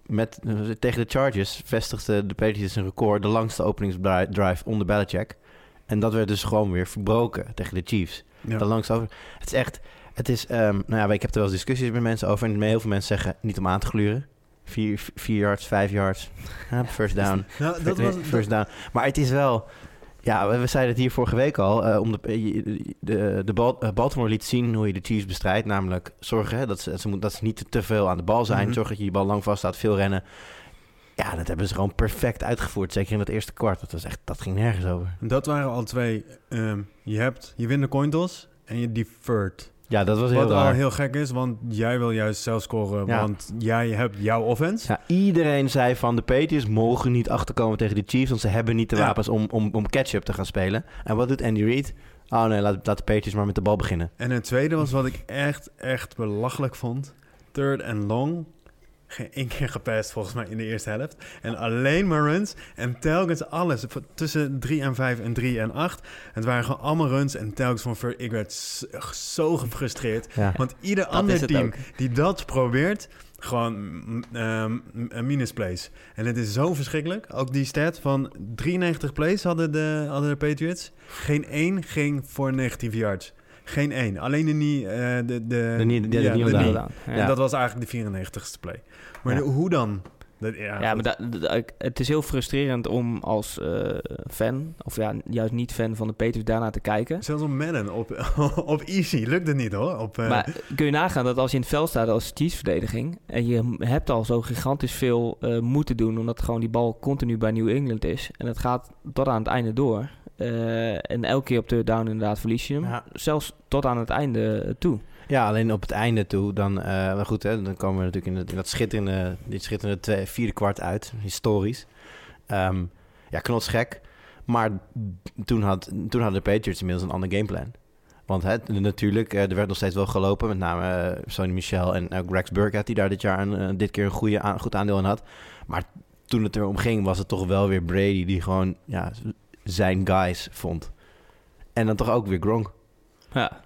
met, tegen de Chargers vestigde de Patriots een record. De langste openingsdrive onder Belichick. En dat werd dus gewoon weer verbroken tegen de Chiefs. Ja. De langste over. Het is echt... Het is, ehm, nou ja, ik heb er wel eens discussies met mensen over. En heel veel mensen zeggen niet om aan te gluren. Vier, vier yards, vijf yards. First down. <laughs> Nou, dat was, first down. Maar het is wel... Ja, we, we zeiden het hier vorige week al. eh, om de, de, de, eh, Baltimore liet zien hoe je de Chiefs bestrijdt. Namelijk zorgen hè, dat, ze, ze, moet- dat ze niet te veel aan de bal zijn. Mhm. Zorg dat je je bal lang vaststaat, veel rennen. Ja, dat hebben ze gewoon perfect uitgevoerd. Zeker in het eerste kwart. Dat, was echt, dat ging nergens over. dat waren al twee. ehm, je, hebt, je wint de coin toss en je deferred. Ja, dat was heel Wat al heel gek is, want jij wil juist zelf scoren. Ja. Want jij hebt jouw offense. Ja, iedereen zei van de Patriots mogen niet achterkomen tegen de Chiefs. Want ze hebben niet de Ja. wapens om, om, om catch-up te gaan spelen. En wat doet Andy Reid? Oh nee, laat, laat de Patriots maar met de bal beginnen. En het tweede was wat ik echt, echt belachelijk vond. Third and long. Geen één keer gepast volgens mij in de eerste helft. En alleen maar runs. En telkens alles. Tussen 3 en 5 en 3 en 8. Het waren gewoon allemaal runs. En telkens van Ver, ik werd zo gefrustreerd. Ja. Want ieder Dat ander team ook. die dat probeert, gewoon mm, ehm, een minus plays. En het is zo verschrikkelijk. Ook die stat van 93 plays hadden de, hadden de Patriots. Geen één ging voor negatieve yards. Geen één. Alleen de niet... eh, de, de, De nie- ja. Ja. En dat was eigenlijk de 94ste play. Maar Ja. hoe dan? Dat, ja, maar da- da- ik- het is heel frustrerend om als eh, fan, of ja, juist niet fan van de Patriots, daarna te kijken. Zelfs op Madden, op, <laughs> op Easy, lukt het niet hoor. Op, eh, Maar kun je nagaan dat als je in het veld staat als Chiefs-verdediging... en je hebt al zo gigantisch veel eh, moeten doen... omdat gewoon die bal continu bij New England is... en het gaat tot aan het einde door... eh, en elke keer op de down inderdaad verlies je hem. Ja. Zelfs tot aan het einde toe. Ja, alleen op het einde toe, dan, maar goed, hè, dan komen we natuurlijk in, dat schitterende, dit schitterende twee, vierde kwart uit, historisch. Ehm, ja, knotsgek. Maar toen, had, toen hadden de Patriots inmiddels een ander gameplan. Want hè, natuurlijk, eh, er werd nog steeds wel gelopen. Met name eh, Sonny Michel en ook Rex Burkhead... die daar dit jaar een, dit keer een goede goed aandeel in had. Maar toen het erom ging, was het toch wel weer Brady... die gewoon ja, zijn guys vond. En dan toch ook weer Gronk. Ja.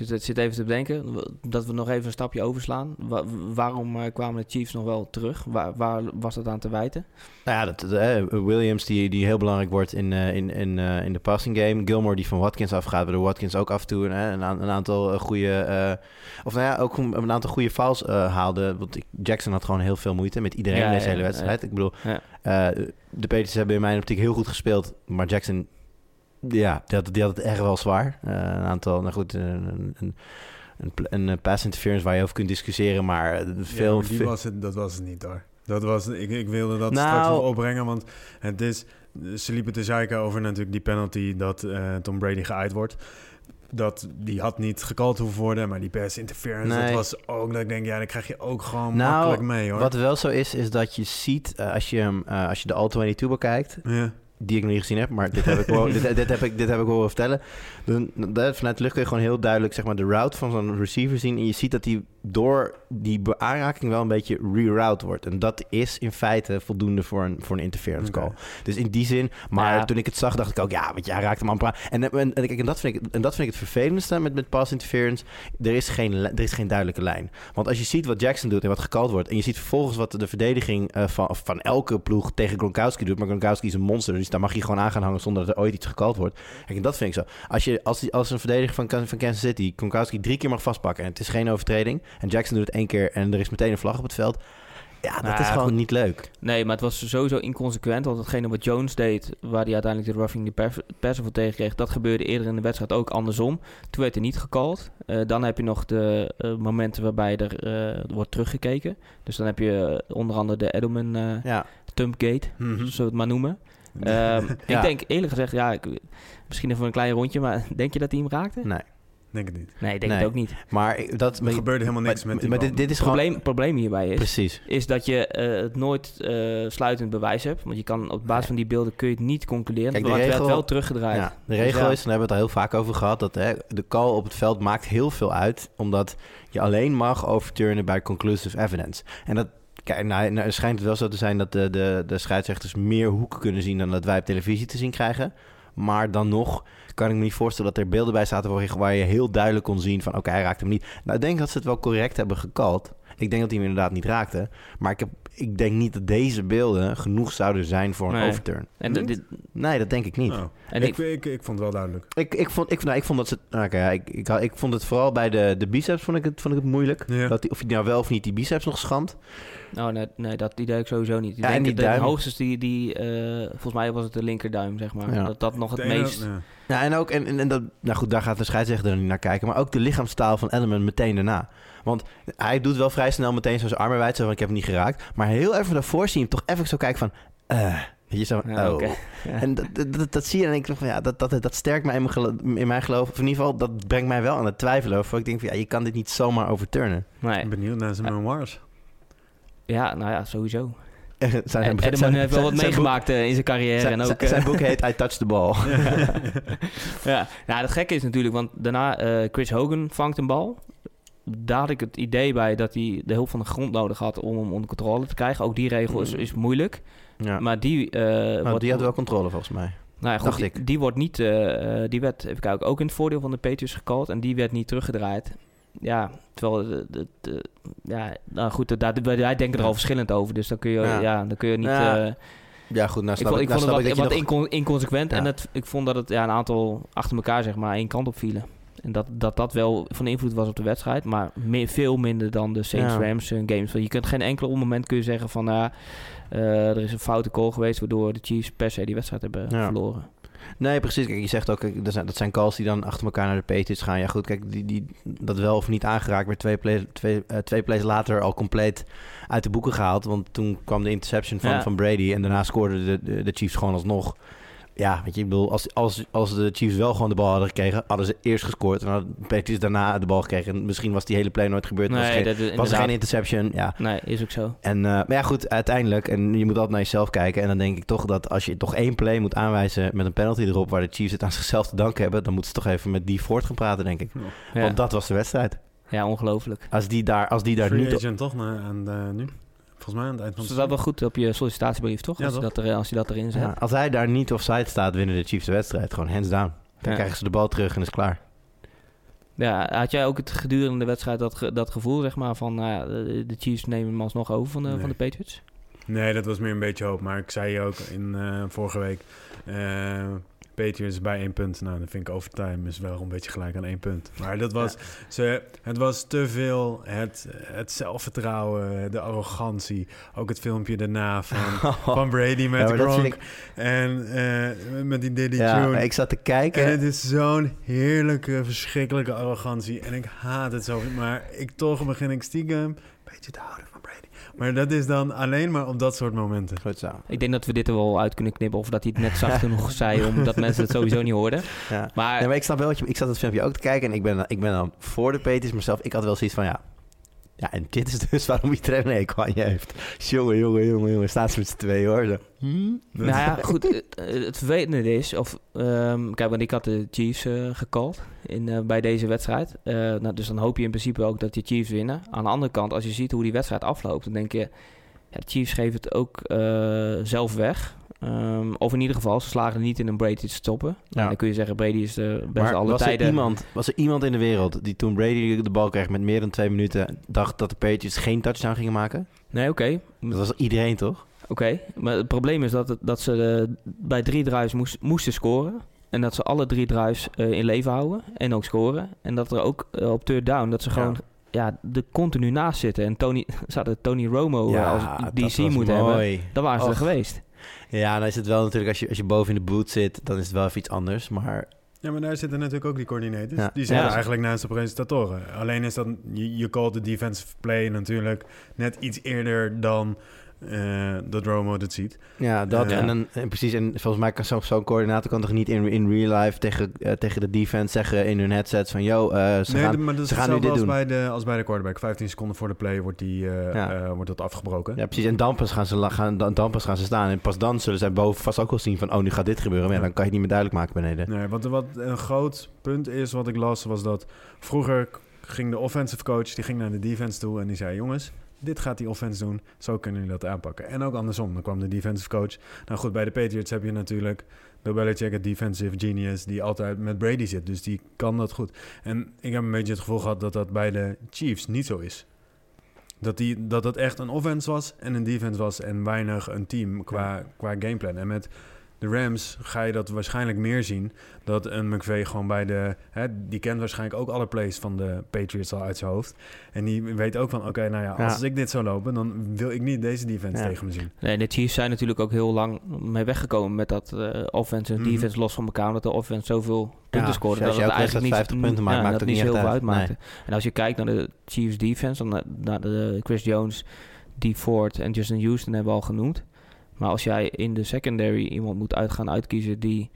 Ik zit, zit even te bedenken dat we nog even een stapje overslaan. Wa- waarom eh, kwamen de Chiefs nog wel terug? Waar, waar was dat aan te wijten? Nou ja, dat, eh, Williams die, die heel belangrijk wordt in, eh, in, in, in de passing game. Gilmore die van Watkins afgaat, waardoor Watkins ook af en toe een, een, a- een aantal goede... of nou ja, ook een, een aantal goede fouls haalde. Want Jackson had gewoon heel veel moeite met iedereen Ja, in deze ja, hele ja. wedstrijd. Ik bedoel, de Peters hebben in mijn optiek heel goed gespeeld. Maar Jackson, ja, die had, die had het echt wel zwaar. Eh, een aantal, nou goed, een, een, een, een, eh, pass interference waar je over kunt discussiëren. Maar eh, Ja, veel... maar was het, dat was het niet hoor. Dat was, ik, ik wilde dat Nou- straks nog opbrengen, want het is, ze liepen te zeiken over natuurlijk die penalty dat Tom Brady geëid wordt. Dat, die had niet gekald hoeven worden, maar die pass interference, dat was ook, dat ik denk, ja, dan krijg je ook gewoon Nou, makkelijk mee hoor. Wat wel zo is, is dat je ziet, als, je, hem, als je de All-22 bekijkt, Ja. Die ik nog niet gezien heb, maar dit heb ik, wel, <laughs> dit, dit heb ik, dit heb ik horen vertellen. Vanuit de lucht kun je gewoon heel duidelijk zeg maar, de route van zo'n receiver zien. En je ziet dat hij door die aanraking wel een beetje reroute wordt. En dat is in feite voldoende voor een, voor een interference call. Dus in die zin, maar Ja. toen ik het zag, dacht ik ook, ja, want jij raakt hem aan. En, en, en, en, dat vind ik, en dat vind ik het vervelendste met, met pass interference. Er is, geen, er is geen duidelijke lijn. Want als je ziet wat Jackson doet en wat gekald wordt... en je ziet vervolgens wat de verdediging eh, van, van elke ploeg tegen Gronkowski doet... maar Gronkowski is een monster, dus daar mag je gewoon aan gaan hangen... zonder dat er ooit iets gekald wordt. En dat vind ik zo. Als, je, als, die- als een verdediger van, van Kansas City Gronkowski drie keer mag vastpakken... en het is geen overtreding... en Jackson doet het één keer en er is meteen een vlag op het veld... ja, dat Nou is gewoon goed. niet leuk. Nee, maar het was sowieso inconsequent. Want hetgene wat Jones deed, waar hij uiteindelijk de roughing the pass- passer voor tegenkreeg... dat gebeurde eerder in de wedstrijd ook andersom. Toen werd hij niet gecalled. Eh, dan heb je nog de eh, momenten waarbij er eh, wordt teruggekeken. Dus dan heb je onder andere de Edelman Ja, Tumpgate, zullen we het maar noemen. <laughs> Ehm, Ja. Ik denk eerlijk gezegd, ja, ik, misschien even een klein rondje... maar <laughs> denk je dat hij hem raakte? nee. Denk het niet. Nee, ik denk Nee. het ook niet. Maar ik- dat... Er gebeurde helemaal niks maar, met die maar dit, dit is Het gewoon... probleem, probleem hierbij is... Precies. is dat je eh, het nooit eh, sluitend bewijs hebt. Want je kan op basis van die beelden kun je het niet concluderen. Kijk, de maar het werd regel- wel teruggedraaid. Ja, de Dus regel ja. is, en daar hebben we het al heel vaak over gehad, dat hè, de call op het veld maakt heel veel uit, omdat je alleen mag overturnen bij conclusive evidence. En dat, kijk, nou, nou schijnt het wel zo te zijn dat de, de, de scheidsrechters meer hoeken kunnen zien dan dat wij op televisie te zien krijgen. Maar dan nog kan ik me niet voorstellen dat er beelden bij zaten waar je, heel duidelijk kon zien van oké, hij raakt hem niet. Nou, ik denk dat ze het wel correct hebben gekald. Ik denk dat hij hem inderdaad niet raakte. Maar ik, heb, ik denk niet dat deze beelden genoeg zouden zijn voor een Nee. overturn. En, Niet? dit, Nee, dat denk ik niet. Oh. en ik, ik, ik, ik vond het wel duidelijk. Ik, ik, vond, ik, nou, ik vond dat ze. nou, ik, ik, ik vond het vooral bij de, de biceps vond ik het, vond ik het moeilijk. Ja. Dat die, of hij nou wel of niet die biceps nog schandt. oh, nee, nee, dat idee ik sowieso niet. Ik Ja, en denk die dat de duim. hoogstens die, die eh, volgens mij was het de linkerduim, zeg maar. Ja. Dat dat nog het De meest... ja. Ja, en ook, en, en, en dat, nou goed, daar gaat de scheidsrechter dan niet naar kijken. Maar ook de lichaamstaal van Edelman meteen daarna. Want hij doet wel vrij snel meteen zo zijn armen wijd, zo van ik heb hem niet geraakt. Maar heel even daarvoor zie je hem toch even zo kijken van, eh, weet je zo, van, Ja, oh. oké. Ja. En dat, dat, dat, dat zie je en ik denk van ja, dat, dat, dat sterkt mij in mijn, gelo- in mijn geloof. Of in ieder geval, dat brengt mij wel aan het twijfelen over. Ik denk van ja, je kan dit niet zomaar overturnen. Ik Nee. ben benieuwd naar zijn Ja. memoirs. Ja, nou ja, sowieso. Zijn, En zijn- Edelman zijn- heeft wel wat zijn- zijn boek- meegemaakt eh, in zijn carrière. Zijn, en ook, zijn- eh, zijn boek heet <laughs> I Touched the Ball. ja. ja, het gekke is natuurlijk, want daarna eh, Chris Hogan vangt een bal. Daar had ik het idee bij dat hij de hulp van de grond nodig had om hem onder controle te krijgen. Ook die regel is, is moeilijk. Ja. Maar die, eh, Nou, wordt- die had wel controle volgens mij. nou ja, goed, dacht die, ik. die wordt niet, eh, eh, die werd even kijken, ook in het voordeel van de Patriots gekald en die werd niet teruggedraaid. Ja, terwijl, de, de, de- ja, nou goed, daar, wij denken er al verschillend over, dus dan kun je, Ja. ja. dan kun je niet... Ja, Ja, goed, nou ik vond, ik, ik nou vond het wat, wat nog- incon- inconsequent Ja. en het, ik vond dat het ja, een aantal achter elkaar zeg maar één kant op vielen. En dat, dat dat wel van invloed was op de wedstrijd, maar meer, veel minder dan de Saints Ja. Rams eh, games. Want je kunt geen enkel moment kun je zeggen van eh, er is een foute call geweest waardoor de Chiefs per se die wedstrijd hebben Ja. verloren. Nee, precies. Kijk, je zegt ook, kijk, dat zijn, dat zijn calls die dan achter elkaar naar de Patriots gaan. Ja, goed, kijk, die, die, dat wel of niet aangeraakt werd twee, play, twee, eh, twee plays later al compleet uit de boeken gehaald. Want toen kwam de interception van, Ja. van Brady en daarna scoorden de, de, de Chiefs gewoon alsnog. Ja, weet je, ik bedoel, als, als, als de Chiefs wel gewoon de bal hadden gekregen, hadden ze eerst gescoord en hadden de Patriots daarna de bal gekregen. En misschien was die hele play nooit gebeurd. was er geen, dat, was er geen interception, ja. Nee, is ook zo. En, eh, maar ja, goed, uiteindelijk, en je moet altijd naar jezelf kijken. En dan denk ik toch dat als je toch één play moet aanwijzen met een penalty erop, waar de Chiefs het aan zichzelf te danken hebben, dan moeten ze toch even met die Ford gaan praten, denk ik. Ja, Want dat was de wedstrijd. ja ongelooflijk. Als die daar, als die daar Free niet. agent toch na, aan de, nu? Volgens mij aan het eind van het dat wel goed op je sollicitatiebrief, toch? Ja, als, je toch? dat er, als je dat erin zet. Ja, als hij daar niet offside staat, winnen de Chiefs de wedstrijd. Gewoon hands down. Dan Ja. krijgen ze de bal terug en is klaar. Ja, had jij ook het gedurende de wedstrijd dat, ge- dat gevoel, zeg maar, van nou ja, de, de Chiefs nemen hem alsnog over van de, Nee. van de Patriots? Nee, dat was meer een beetje hoop. Maar ik zei je ook in eh, vorige week... eh Patriots bij één punt. Nou, dan vind ik overtime is wel een beetje gelijk aan één punt. Maar dat was, ze, het was te veel. Het, het zelfvertrouwen, de arrogantie. Ook het filmpje daarna van, <laughs> van Brady met Ja, Gronk. ik- En eh, met die Diddy Ja, ik zat te En kijken. het is zo'n heerlijke, verschrikkelijke arrogantie. En ik haat het zo. Maar ik toch begin ik stiekem een beetje te houden. Maar dat is dan alleen maar op dat soort momenten. Goed zo. Ik denk dat we dit er wel uit kunnen knippen, of dat hij het net zacht <laughs> genoeg zei, omdat mensen het sowieso niet hoorden. Ja. Maar, Nee, maar ik snap wel wat je... Ik zat het filmpje ook te kijken en ik ben, ik ben dan voor de Patriots, maar zelf, ik had wel zoiets van, ja... Ja, en dit is dus waarom iedereen een hekel aan je heeft. Jongen, jongen, jongen, jongen. Staat ze met z'n tweeën, hoor. Zo. nou ja, goed, het, het vervelende is, of, ehm, kijk, want ik had de Chiefs eh gecalled in, eh, bij deze wedstrijd. Eh, nou, dus dan hoop je in principe ook dat de Chiefs winnen. Aan de andere kant, als je ziet hoe die wedstrijd afloopt, dan denk je, ja, de Chiefs geven het ook eh, zelf weg. Ehm, of in ieder geval, ze slagen er niet in een Brady te stoppen. Ja. Nou, dan kun je zeggen, Brady is de beste Maar alle was er, tijden. iemand, was er iemand in de wereld die toen Brady de bal kreeg met meer dan twee minuten... dacht dat de Patriots geen touchdown gingen maken? Nee, oké. Dat was iedereen, toch? Oké, maar het probleem is dat, het- dat ze eh, bij drie drives moest, moesten scoren. En dat ze alle drie drives eh, in leven houden en ook scoren. En dat er ook eh, op third down, dat ze Ja. gewoon ja, er continu naast zitten. En Tony, <laughs> ze hadden Tony Romo als DC moeten hebben. Dan waren ze er geweest. Ja, dan is het wel natuurlijk, als je, als je boven in de boot zit, dan is het wel even iets anders. Maar Ja, maar daar zitten natuurlijk ook die coördinators. Ja. Die zitten Ja. eigenlijk naast de presentatoren. Alleen is dan, je, je called de defensive play natuurlijk net iets eerder dan eh dat Romo dat ziet. ja, dat Ja. en dan en precies. En volgens mij kan zo- zo'n coördinator kan toch niet in, in real life tegen, eh, tegen de defense zeggen in hun headsets van... Yo, eh, ze nee, gaan, maar dat is ze gaan nu dit als doen. bij, de, als bij de quarterback. 15 seconden voor de play wordt, die, eh, Ja. eh, wordt dat afgebroken. Ja, precies. En dampers gaan, ze, gaan, dan- dampers gaan ze staan. En pas dan zullen zij boven vast ook wel zien van... Oh, nu gaat dit gebeuren. Maar ja, Ja. dan kan je het niet meer duidelijk maken beneden. Nee, wat, wat een groot punt is wat ik las, was dat vroeger ging de offensive coach die ging naar de defense toe en die zei: Jongens, dit gaat die offense doen, zo kunnen jullie dat aanpakken. En ook andersom, dan kwam de defensive coach. Nou goed, bij de Patriots heb je natuurlijk Bill Belichick, het defensive genius, die altijd met Brady zit, dus die kan dat goed. En ik heb een beetje het gevoel gehad dat dat bij de Chiefs niet zo is. Dat, die, dat het echt een offense was en een defense was en weinig een team qua, qua gameplan. En met de Rams ga je dat waarschijnlijk meer zien. Dat een McVay gewoon bij de... Hè, die kent waarschijnlijk ook alle plays van de Patriots al uit zijn hoofd. En die weet ook van, oké, nou ja, Ja. als ik dit zou lopen... dan wil ik niet deze defense Ja. tegen me zien. Nee, de Chiefs zijn natuurlijk ook heel lang mee weggekomen met dat eh, offense en Mhm. defense los van elkaar. Omdat de offense zoveel punten Ja, scoorde. als dat je het eigenlijk 50 punten maakt, ja, maakt dat het niet niet heel veel uit. uitmaakte. En als je kijkt naar de Chiefs defense, dan naar, naar de Chris Jones, Dee Ford en Justin Houston hebben we al genoemd. Maar als jij in de secondary iemand moet uit gaan uitkiezen die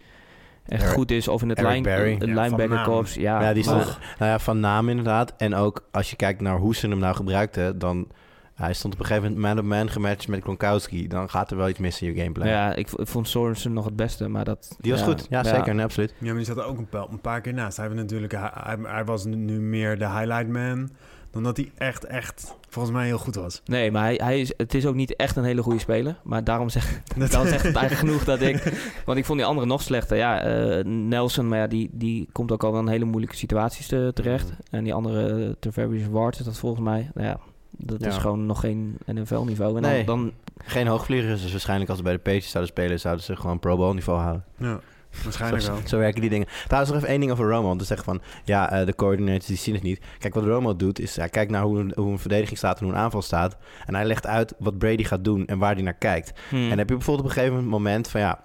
echt Eric- goed is, of in het, Eric line, het Ja, linebacker naam. corps, ja, Ja, die stond, nou ja, van naam inderdaad. En ook als je kijkt naar hoe ze hem nou gebruikten, dan... Hij stond op een gegeven moment man-op-man gematcht met Gronkowski. Dan gaat er wel iets mis in je gameplan. ja, ik, vond Sorensen nog het beste, maar dat... Die was goed. Ja, zeker. Nee, absoluut. Ja, maar die zat er ook een, pa- een paar keer naast. Hij, natuurlijk, hij was nu meer de highlight man dan dat hij echt, echt volgens mij heel goed was. Nee, maar hij, hij is, het is ook niet echt een hele goede speler. Maar daarom zeg, <laughs> dan zegt het eigenlijk genoeg dat ik... Want ik vond die andere nog slechter. Ja, eh, Nelson, maar ja, die, die komt ook al in hele moeilijke situaties te- terecht. En die andere, uh, Tavares Ward is dat volgens mij. Nou ja, dat is gewoon nog geen NFL-niveau. En Nee. dan, dan Geen hoogvliegers, dus waarschijnlijk als ze bij de Patriots zouden spelen... zouden ze gewoon pro bowl niveau houden. Ja, waarschijnlijk zo, wel. zo werken die dingen. Trouwens, nog even één ding over Romo. Want te zeggen van, ja, eh, de coördinators die zien het niet. Kijk, wat Romo doet, is hij kijkt naar hoe een, hoe een verdediging staat en hoe een aanval staat. En hij legt uit wat Brady gaat doen en waar hij naar kijkt. Hmm. En heb je bijvoorbeeld op een gegeven moment van, ja...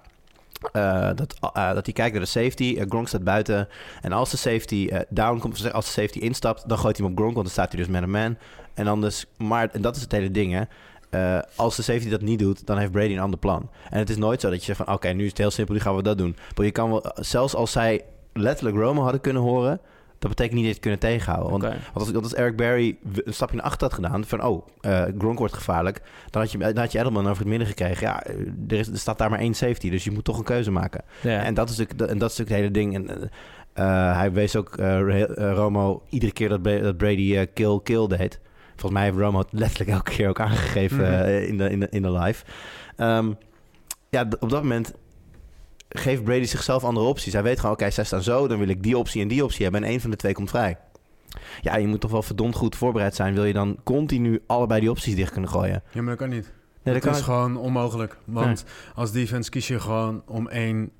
eh, dat, eh, dat hij kijkt naar de safety. eh, Gronk staat buiten. En als de safety down komt, als de safety instapt, dan gooit hij hem op Gronk, want dan staat hij dus met een man. En dan dus, maar en dat is het hele ding, hè. Eh, als de safety dat niet doet, dan heeft Brady een ander plan. En het is nooit zo dat je zegt van... oké, nu is het heel simpel, nu gaan we dat doen. Maar je kan wel, zelfs als zij letterlijk Romo hadden kunnen horen... dat betekent niet dat je het kunnen tegenhouden. Want, als, want als Eric Berry een stapje naar achter had gedaan... van oh, eh, Gronk wordt gevaarlijk... dan had, je, dan had je Edelman over het midden gekregen. Ja, er, is, er staat daar maar één safety, dus je moet toch een keuze maken. En, dat is natuurlijk, en dat is natuurlijk het hele ding. En, eh, hij wees ook Romo iedere keer dat, dat Brady kill kill deed. Volgens mij heeft Romo het letterlijk elke keer ook aangegeven Mhm. eh, in, de, in, de, in de live. Ehm, ja, op dat moment geeft Brady zichzelf andere opties. Hij weet gewoon, oké, zij staan zo, dan wil ik die optie en die optie hebben. En één van de twee komt vrij. Ja, je moet toch wel verdomd goed voorbereid zijn. Wil je dan continu allebei die opties dicht kunnen gooien? Ja, maar dat kan niet. Nee, dat dat is gewoon onmogelijk. Want als defense kies je gewoon om één...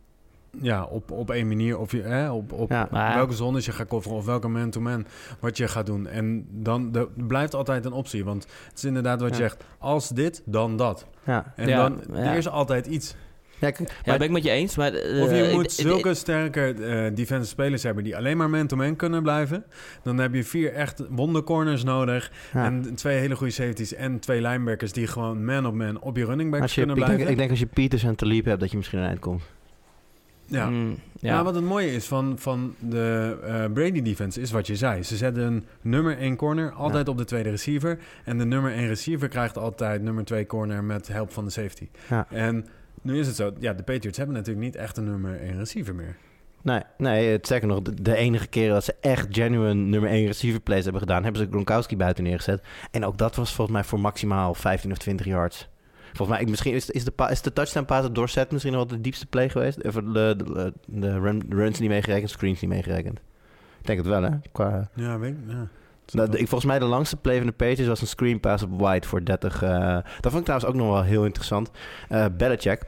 Ja, op, op één manier. Of je, hè, op, op Ja, maar- welke zones je gaat coveren. Of welke man-to-man wat je gaat doen. En dan blijft altijd een optie. Want het is inderdaad wat je zegt. Als dit, dan dat. Ja, En Ja, dan, ja. er is altijd iets. ja, ja, maar- ben ik met je eens. Maar, eh, Of je ik- moet ik- zulke sterke eh defensive spelers hebben die alleen maar man-to-man kunnen blijven. Dan heb je vier echt wondercorners nodig. ja. En twee hele goede safeties en twee linebackers die gewoon man-op-man op je running backs je, kunnen ik, denk, blijven. ik denk als je Peters en Talib hebt, dat je misschien eind komt. Ja. Mm, Ja. ja. wat het mooie is van, van de eh, Brady defense is wat je zei. Ze zetten een nummer 1 corner altijd op de tweede receiver. En de nummer 1 receiver krijgt altijd nummer 2 corner met help van de safety. Ja. En nu is het zo, ja, de Patriots hebben natuurlijk niet echt een nummer 1 receiver meer. Nee, nee, het zeker nog, de, de enige keren dat ze echt genuine nummer 1 receiver plays hebben gedaan, hebben ze Gronkowski buiten neergezet. En ook dat was volgens mij voor maximaal 15 of 20 yards. Volgens mij, ik, misschien is, is, de, pa- is de touchdown pass op Dorset misschien nog wel de diepste play geweest. Even de, de, de run- runs niet meegerekend, screens niet meegerekend. Ik denk het wel, hè? Qua, Ja, weet ik. Ja. Nou, de- ik, volgens mij de langste play van de Patriots was een screen pass op White voor 30. eh dat vond ik trouwens ook nog wel heel interessant. Eh Belichick,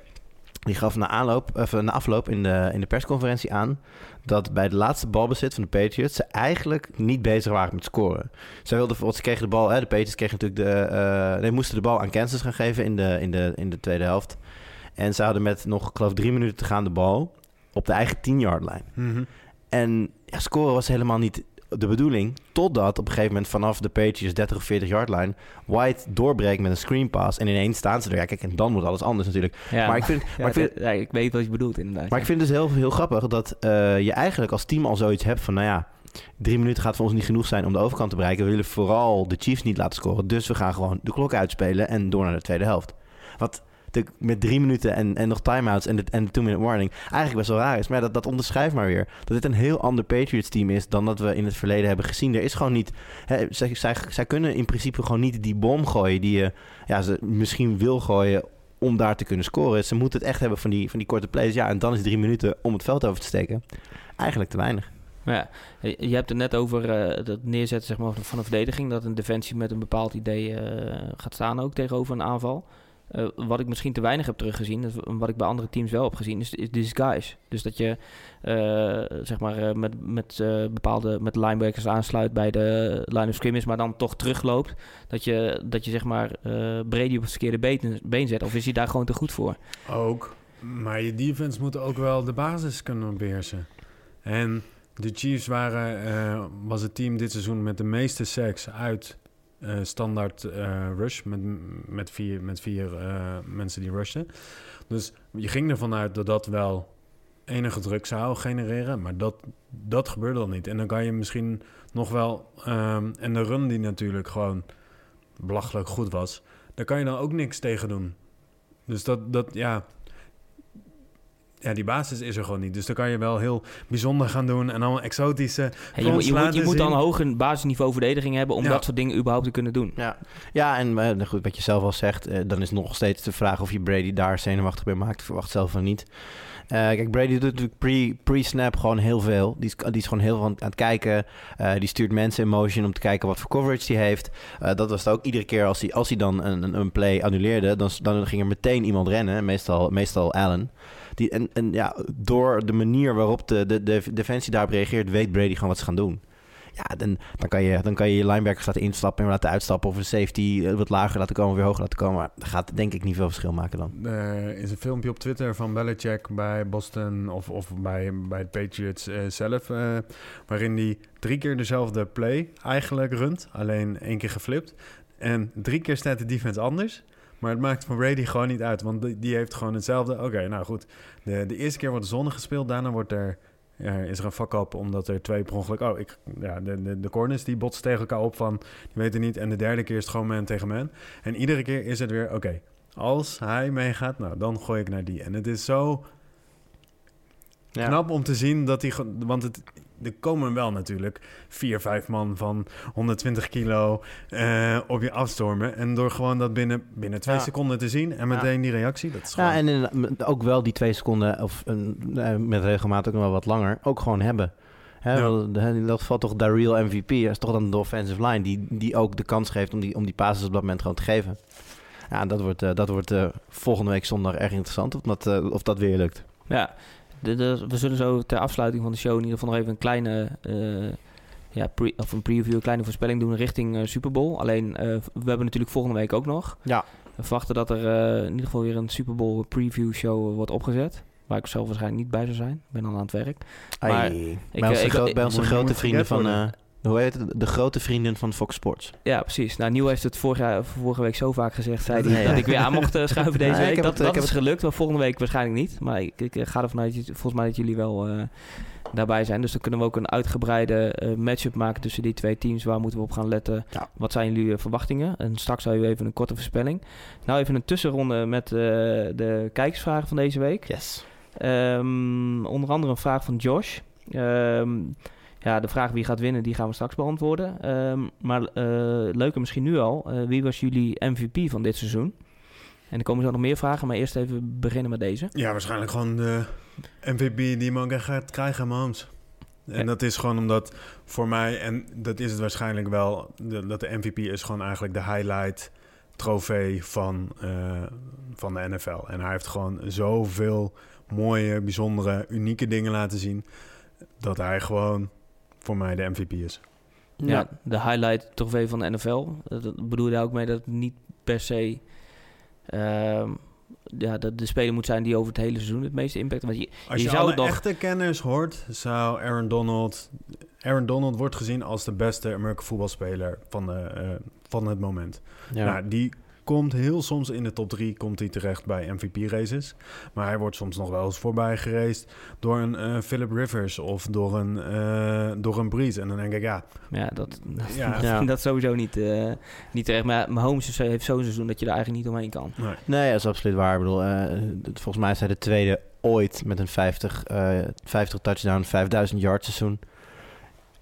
die gaf na, aanloop, of, na afloop in de, in de persconferentie aan... dat bij de laatste balbezit van de Patriots... ze eigenlijk niet bezig waren met scoren. Ze, wilden, bijvoorbeeld, ze kregen de bal... Hè, de Patriots kregen natuurlijk de... eh nee, moesten de bal aan Kansas gaan geven in de, in, de, in de tweede helft. En ze hadden met nog, ik geloof, drie minuten te gaan de bal... op de eigen 10-yard lijn. Mhm. En ja, scoren was helemaal niet de bedoeling. Totdat op een gegeven moment vanaf de Patriots 30 of 40 yard line... White doorbreekt met een screen pass. En ineens staan ze er. Ja, kijk, en dan wordt alles anders natuurlijk. Ja. Maar, ik vind, <laughs> Ja, maar, ik vind, ja, ik weet wat je bedoelt inderdaad. maar ik vind het dus heel, heel grappig dat eh, je eigenlijk als team al zoiets hebt van... nou ja, drie minuten gaat voor ons niet genoeg zijn om de overkant te bereiken. We willen vooral de Chiefs niet laten scoren. Dus we gaan gewoon de klok uitspelen en door naar de tweede helft. Wat met drie minuten en, en nog timeouts en de, en de two-minute warning eigenlijk best wel raar is. Maar dat, dat onderschrijft maar weer. Dat dit een heel ander Patriots-team is dan dat we in het verleden hebben gezien. Er is gewoon niet... Hè, zij, zij, kunnen in principe gewoon niet die bom gooien die je ja, ze misschien wil gooien om daar te kunnen scoren. Ze moeten het echt hebben van die, van die korte plays. Ja, en dan is drie minuten om het veld over te steken. Eigenlijk te weinig. Ja, je hebt het net over eh, het neerzetten zeg maar, van een verdediging. Dat een defensie met een bepaald idee eh, gaat staan ook tegenover een aanval. Eh, wat ik misschien te weinig heb teruggezien, wat ik bij andere teams wel heb gezien, is, is disguise. Dus dat je eh, zeg maar, eh, met, met bepaalde met linebackers aansluit bij de line of scrimmage, maar dan toch terugloopt. Dat je, dat je zeg maar Brady op het verkeerde been, been zet. Of is hij daar gewoon te goed voor? Ook. Maar je defense moet ook wel de basis kunnen beheersen. En de Chiefs waren, was het team dit seizoen met de meeste sacks uit eh, standaard eh, rush. Met, met vier, met vier eh, mensen die rushten. Dus je ging ervan uit dat dat wel enige druk zou genereren. Maar dat, dat gebeurde dan niet. En dan kan je misschien nog wel... ehm, en de run die natuurlijk gewoon belachelijk goed was. Daar kan je dan ook niks tegen doen. Dus dat, dat ja... ja, die basis is er gewoon niet. Dus dan kan je wel heel bijzonder gaan doen en allemaal exotische Ja, je, moet- je, moet, je laten moet dan een hoger basisniveau verdediging hebben om Ja. dat soort dingen überhaupt te kunnen doen. Ja, ja en eh, goed, wat je zelf al zegt, eh, dan is nog steeds de vraag of je Brady daar zenuwachtig bij maakt. Ik verwacht zelf van niet. Eh, kijk, Brady doet natuurlijk pre- pre-snap gewoon heel veel. Die is, die is gewoon heel veel aan, aan het kijken. Eh, die stuurt mensen in motion om te kijken wat voor coverage die heeft. Eh, dat was het ook iedere keer als hij, als hij dan een, een, een play annuleerde, dan, dan ging er meteen iemand rennen. Meestal, meestal Allen. Die, en, ja, door de manier waarop de, de, de defensie daarop reageert, weet Brady gewoon wat ze gaan doen. Ja, dan, dan, kan je, dan kan je je linebackers laten instappen en laten uitstappen. Of een safety eh, wat lager laten komen, weer hoger laten komen. Maar dat gaat denk ik niet veel verschil maken dan. Er is een filmpje op Twitter van Belichick bij Boston of, of bij, bij de Patriots eh, zelf. eh, waarin hij drie keer dezelfde play eigenlijk runt. Alleen één keer geflipt. En drie keer staat de defense anders. Maar het maakt voor Brady gewoon niet uit. Want die, heeft gewoon hetzelfde. Oké, nou goed. De, de eerste keer wordt zonne gespeeld. Daarna wordt er, is er een fuck-up omdat er twee per ongeluk... Oh, ik, ja, de, de, de corners die botsen tegen elkaar op van... Die weten niet. En de derde keer is het gewoon man tegen man. En iedere keer is het weer... Oké, als hij meegaat, nou, dan gooi ik naar die. En het is zo Ja. knap om te zien dat hij... Want het, er komen wel natuurlijk vier, vijf man van 120 kilo eh, op je afstormen. En door gewoon dat binnen, binnen twee Ja. seconden te zien en meteen die reactie, dat is gewoon... Ja, en ook wel die twee seconden, of een, eh, met regelmaat ook nog wel wat langer, ook gewoon hebben. Hè, Ja. wel, de- In dat geval toch Daryl MVP, dat is toch dan de offensive line, die, die ook de kans geeft om die, om die passes op dat moment gewoon te geven. Ja, dat wordt, eh, dat wordt volgende week zondag erg interessant, of dat, of dat weer lukt. Ja, de, de- we zullen zo ter afsluiting van de show in ieder geval nog even een kleine, eh, ja, pre, of een preview, een kleine voorspelling doen richting eh, Super Bowl. Alleen, eh, we hebben natuurlijk volgende week ook nog. Ja. We verwachten dat er in ieder geval weer een Super Bowl preview show wordt opgezet. Waar ik zelf waarschijnlijk niet bij zou zijn. Ik ben dan aan het werk. Maar Ai. ik, bij onze, ik- gro- ik- bij onze grote vrienden van, hoe heet het? De grote vrienden van Fox Sports. Ja, precies. Nou, Nieuw heeft het vorig jaar, vorige week zo vaak gezegd, zei hij, Ja, ja. dat ik weer aan mocht eh, <laughs> schuiven deze Ja, week. Dat, het- dat is gelukt, maar volgende week waarschijnlijk niet. Maar ik, ik ga ervan uit, volgens mij dat jullie wel eh, daarbij zijn. Dus dan kunnen we ook een uitgebreide eh, matchup maken tussen die twee teams. Waar moeten we op gaan letten? Ja. Wat zijn jullie eh, verwachtingen? En straks zou je even een korte voorspelling. Nou, even een tussenronde met eh, de kijkersvragen van deze week. Yes. Ehm, onder andere een vraag van Josh. Ehm, ja, de vraag wie gaat winnen, die gaan we straks beantwoorden. Ehm, maar eh leuker misschien nu al. eh, wie was jullie MVP van dit seizoen? En er komen zo nog meer vragen, maar eerst even beginnen met deze. Ja, waarschijnlijk gewoon de MVP die man gaat krijgen, Mahomes. En Ja. dat is gewoon omdat voor mij, en dat is het waarschijnlijk wel, de- dat de MVP is gewoon eigenlijk de highlight trofee van, eh, van de NFL. En hij heeft gewoon zoveel mooie, bijzondere, unieke dingen laten zien, dat hij gewoon voor mij de MVP is. Ja. de highlight trofee van de NFL. Dat bedoel je daar ook mee dat het niet per se... ehm, ja, dat de speler moet zijn die over het hele seizoen het meeste impact... Want je, Als je je, zou alle het nog- echte kenners hoort, zou Aaron Donald... Aaron Donald wordt gezien als de beste American voetbalspeler van, de, eh, van het moment. Ja. Nou, die komt heel soms in de top 3 komt hij terecht bij MVP-races. Maar hij wordt soms nog wel eens voorbij gereisd door een eh, Philip Rivers of door een, eh door een Breeze. En dan denk ik, ja, ja, dat, Ja. <laughs> dat, dat sowieso niet, eh, niet terecht. Maar Mahomes heeft zo'n seizoen dat je er eigenlijk niet omheen kan. nee. Nee, dat is absoluut waar. Ik bedoel, eh, volgens mij is hij de tweede ooit met een 50, eh 50 touchdown, 5000 yard seizoen.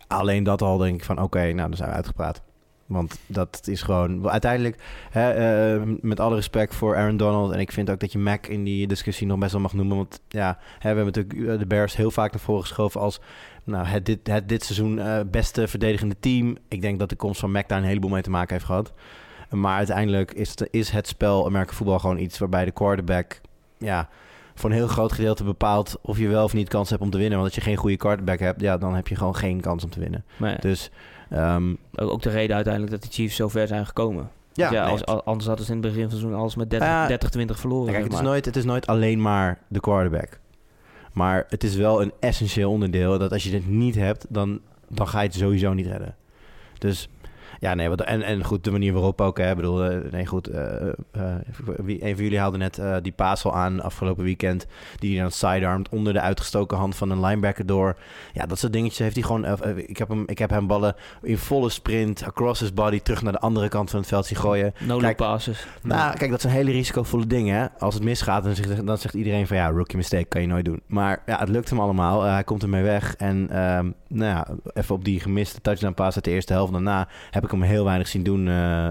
Alleen dat al denk ik van, oké, nou, dan zijn we uitgepraat. Want dat is gewoon... Uiteindelijk, hè, eh, met alle respect voor Aaron Donald... en ik vind ook dat je Mac in die discussie nog best wel mag noemen. Want ja, hè, we hebben natuurlijk eh, de Bears heel vaak naar voren geschoven... als nou, het, dit, het dit seizoen eh, beste verdedigende team. Ik denk dat de komst van Mac daar een heleboel mee te maken heeft gehad. Maar uiteindelijk is het, is het spel Amerika voetbal gewoon iets... waarbij de quarterback... ja voor een heel groot gedeelte bepaalt of je wel of niet kans hebt om te winnen. Want als je geen goede quarterback hebt, ja, dan heb je gewoon geen kans om te winnen. Dus ehm, ook, de reden uiteindelijk dat de Chiefs zo ver zijn gekomen. ja, Ja, nee, als, al- anders hadden ze in het begin van het seizoen alles met 30, Ja. 30 20 verloren. kijk, het, is maar. nooit, het is nooit alleen maar de quarterback. Maar het is wel een essentieel onderdeel dat als je dit niet hebt, dan, dan ga je het sowieso niet redden. Dus Ja, nee, wat, en, en goed, de manier waarop ook. Hè, Ik bedoel, eh, nee, goed. eh, eh, wie, een van jullie haalde net die paas al aan afgelopen weekend. Die hij dan sidearmt onder de uitgestoken hand van een linebacker door. Ja, dat soort dingetjes heeft hij gewoon. ik, heb hem, ik heb hem ballen in volle sprint, across his body, terug naar de andere kant van het veld zien gooien. No Kijk, passes. Nou, kijk, dat zijn hele risicovolle dingen. Hè? Als het misgaat, dan zegt, dan zegt iedereen van ja, rookie mistake kan je nooit doen. Maar ja, het lukt hem allemaal. Hij komt ermee weg. En ehm, nou ja, even op die gemiste touchdown pass uit de eerste helft daarna heb ik hem heel weinig zien doen. Eh,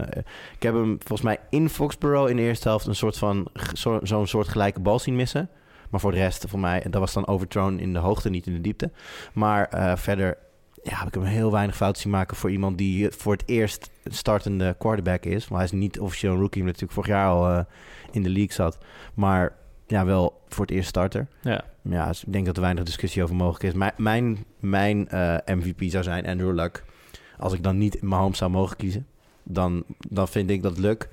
ik heb hem volgens mij in Foxborough in de eerste helft een soort van zo- zo'n soort gelijke bal zien missen. Maar voor de rest, voor mij, dat was dan overthrown in de hoogte, niet in de diepte. Maar eh, verder ja, heb ik hem heel weinig fout zien maken voor iemand die voor het eerst startende quarterback is. Maar hij is niet officieel een rookie, omdat hij natuurlijk vorig jaar al eh, in de league zat. Maar ja, wel voor het eerst starter. Ja. Ja, dus ik denk dat er weinig discussie over mogelijk is. Mijn, mijn, mijn eh, MVP zou zijn Andrew Luck. Als ik dan niet Mahomes zou mogen kiezen, dan, dan vind ik dat Luck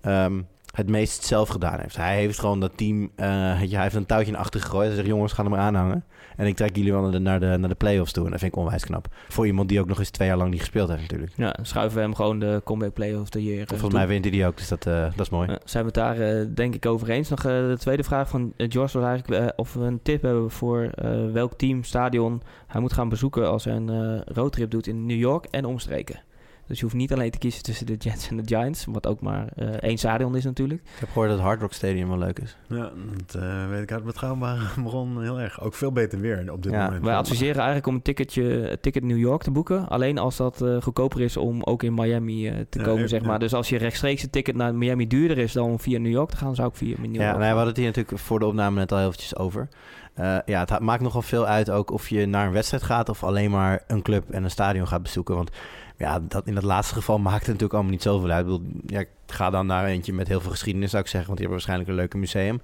ehm, het meest zelf gedaan heeft. Hij heeft gewoon dat team, eh, hij heeft een touwtje in achter gegooid. Hij zegt, jongens, ga er maar aanhangen. En ik trek jullie wel naar de, naar, de, naar de playoffs toe. En dat vind ik onwijs knap. Voor iemand die ook nog eens twee jaar lang niet gespeeld heeft natuurlijk. Ja, schuiven we hem gewoon de comeback play of the year. eh, Volgens toe. mij wint hij die ook, dus dat, eh, dat is mooi. Ja, zijn we het daar eh, denk ik over eens. Nog de tweede vraag van George was eigenlijk of we een tip hebben voor welk team, stadion hij moet gaan bezoeken als hij een roadtrip doet in New York en omstreken. Dus je hoeft niet alleen te kiezen tussen de Jets en de Giants, wat ook maar eh, één stadion is natuurlijk. Ik heb gehoord dat het Hard Rock Stadium wel leuk is. Ja, dat eh, weet ik uit betrouwbare bron heel erg. Ook veel beter weer op dit Ja, moment. Wij adviseren eigenlijk om een ticketje, ticket New York te boeken. Alleen als dat eh, goedkoper is om ook in Miami eh, te Ja, komen, ja, zeg maar. ja. Dus als je rechtstreeks een ticket naar Miami duurder is dan om via New York te gaan, zou ik via New York Ja, nou, we hadden het hier natuurlijk voor de opname net al heel eventjes over. Eh, ja, het maakt nogal veel uit ook of je naar een wedstrijd gaat of alleen maar een club en een stadion gaat bezoeken. Want ja, dat, in dat laatste geval maakt het natuurlijk allemaal niet zoveel uit. Ik bedoel, ja, ga dan naar eentje met heel veel geschiedenis, zou ik zeggen, want die hebben waarschijnlijk een leuke museum.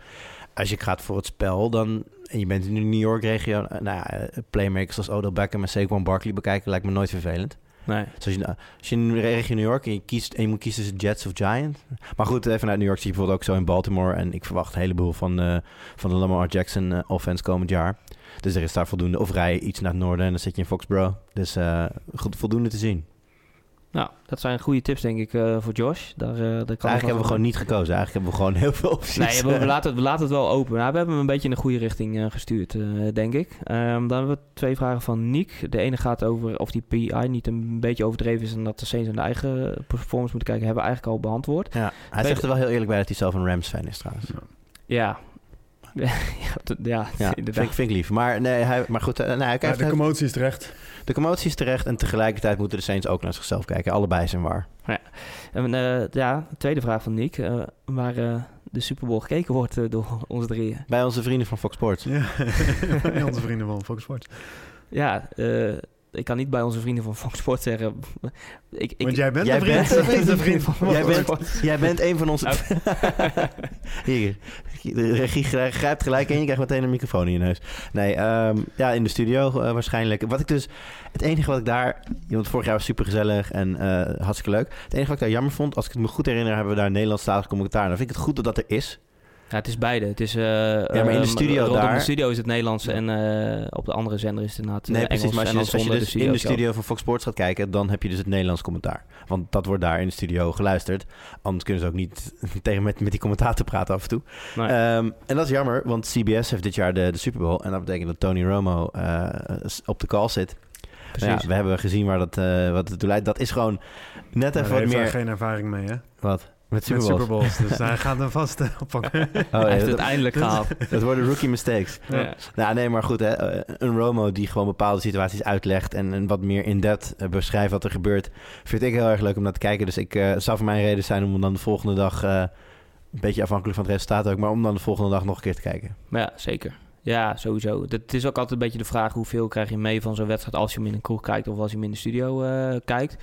Als je gaat voor het spel dan, en je bent in de New York-regio, eh, nou ja, eh, playmakers als Odell Beckham en Saquon Barkley bekijken lijkt me nooit vervelend. Nee. Dus als je, als je in de regio New York en je, kiest, en je moet kiezen tussen Jets of Giants. Maar goed, even uit New York zie je bijvoorbeeld ook zo in Baltimore. En ik verwacht een heleboel van, eh, van de Lamar Jackson eh, offense komend jaar. Dus er is daar voldoende. Of rij je iets naar het noorden en dan zit je in Foxborough. Dus goed, voldoende te zien. Nou, dat zijn goede tips denk ik eh, voor Josh. Daar, eh, daar kan Eigenlijk hebben we gewoon niet gekozen. Eigenlijk hebben we gewoon heel veel opties. Nee, we, we <laughs> laten het, we laten het wel open. Nou, we hebben hem een beetje in de goede richting eh, gestuurd, denk ik. Ehm, dan hebben we twee vragen van Niek. De ene gaat over of die PI niet een beetje overdreven is... en dat de Saints aan de eigen performance moeten kijken. Hebben we eigenlijk al beantwoord. Ja, hij zegt er wel heel eerlijk bij dat hij zelf een Rams-fan is trouwens. Ja. ja, <laughs> <laughs> t- ja, Ja, <laughs> vind, vind ik lief. Maar, nee, hij, maar goed, eh, nee, hij Ja, de commotie is terecht. de commotie is terecht. En tegelijkertijd moeten de Saints ook naar zichzelf kijken. Allebei zijn waar. En, eh, ja, de tweede vraag van Niek. eh, waar eh, de Super Bowl gekeken wordt eh, door ons drieën. Bij onze vrienden van Fox Sports. Ja, <laughs> bij onze vrienden van Fox Sports. Ja, eh, ik kan niet bij onze vrienden van Fox Sports zeggen... Ik, ik, Want jij bent jij een vriend, bent- <laughs> een vriend van Jij Fox bent- Sports. Jij bent een van onze... <laughs> Hier, de regie grij- grijpt gelijk en je krijgt meteen een microfoon in je neus. Nee, ehm, ja, in de studio eh, waarschijnlijk. Wat ik dus... Het enige wat ik daar... Want vorig jaar was super gezellig en eh, hartstikke leuk. Het enige wat ik daar jammer vond, als ik het me goed herinner... hebben we daar een Nederlandstalig commentaar. Dan vind ik het goed dat dat er is. Ja, het is beide. Het is, eh maar in de ehm, studio rondom daar- de studio is het Nederlands en eh, op de andere zender is het inderdaad Nee, eh, precies. Engels. Maar als je, dus, als je zonder dus in de studio van Fox Sports gaat kijken... dan heb je dus het Nederlands commentaar. Want dat wordt daar in de studio geluisterd. Anders kunnen ze ook niet <laughs> tegen met, met die commentator praten af en toe. Nee. Ehm, en dat is jammer, want CBS heeft dit jaar de, de Super Bowl. En dat betekent dat Tony Romo eh, op de call zit. Precies. Ja, we hebben gezien waar dat, eh, wat het toe leidt. Dat is gewoon net even wat meer... geen ervaring mee, hè? Wat? Met Super Met Bowls? Super Bowls. Dus <laughs> hij gaat hem vast oppakken. Oh, Hij heeft dat, het eindelijk gehaald. dat worden rookie mistakes. Ja. Nou, nee, maar goed, hè. eh, een Romo die gewoon bepaalde situaties uitlegt en, en wat meer in-depth eh, beschrijft wat er gebeurt, vind ik heel erg leuk om naar te kijken. Dus ik eh zou voor mij een reden zijn om dan de volgende dag, eh, een beetje afhankelijk van het resultaat ook, maar om dan de volgende dag nog een keer te kijken. Maar ja, zeker. Ja, sowieso. Het is ook altijd een beetje de vraag hoeveel krijg je mee van zo'n wedstrijd als je hem in een kroeg kijkt of als je hem in de studio eh, kijkt.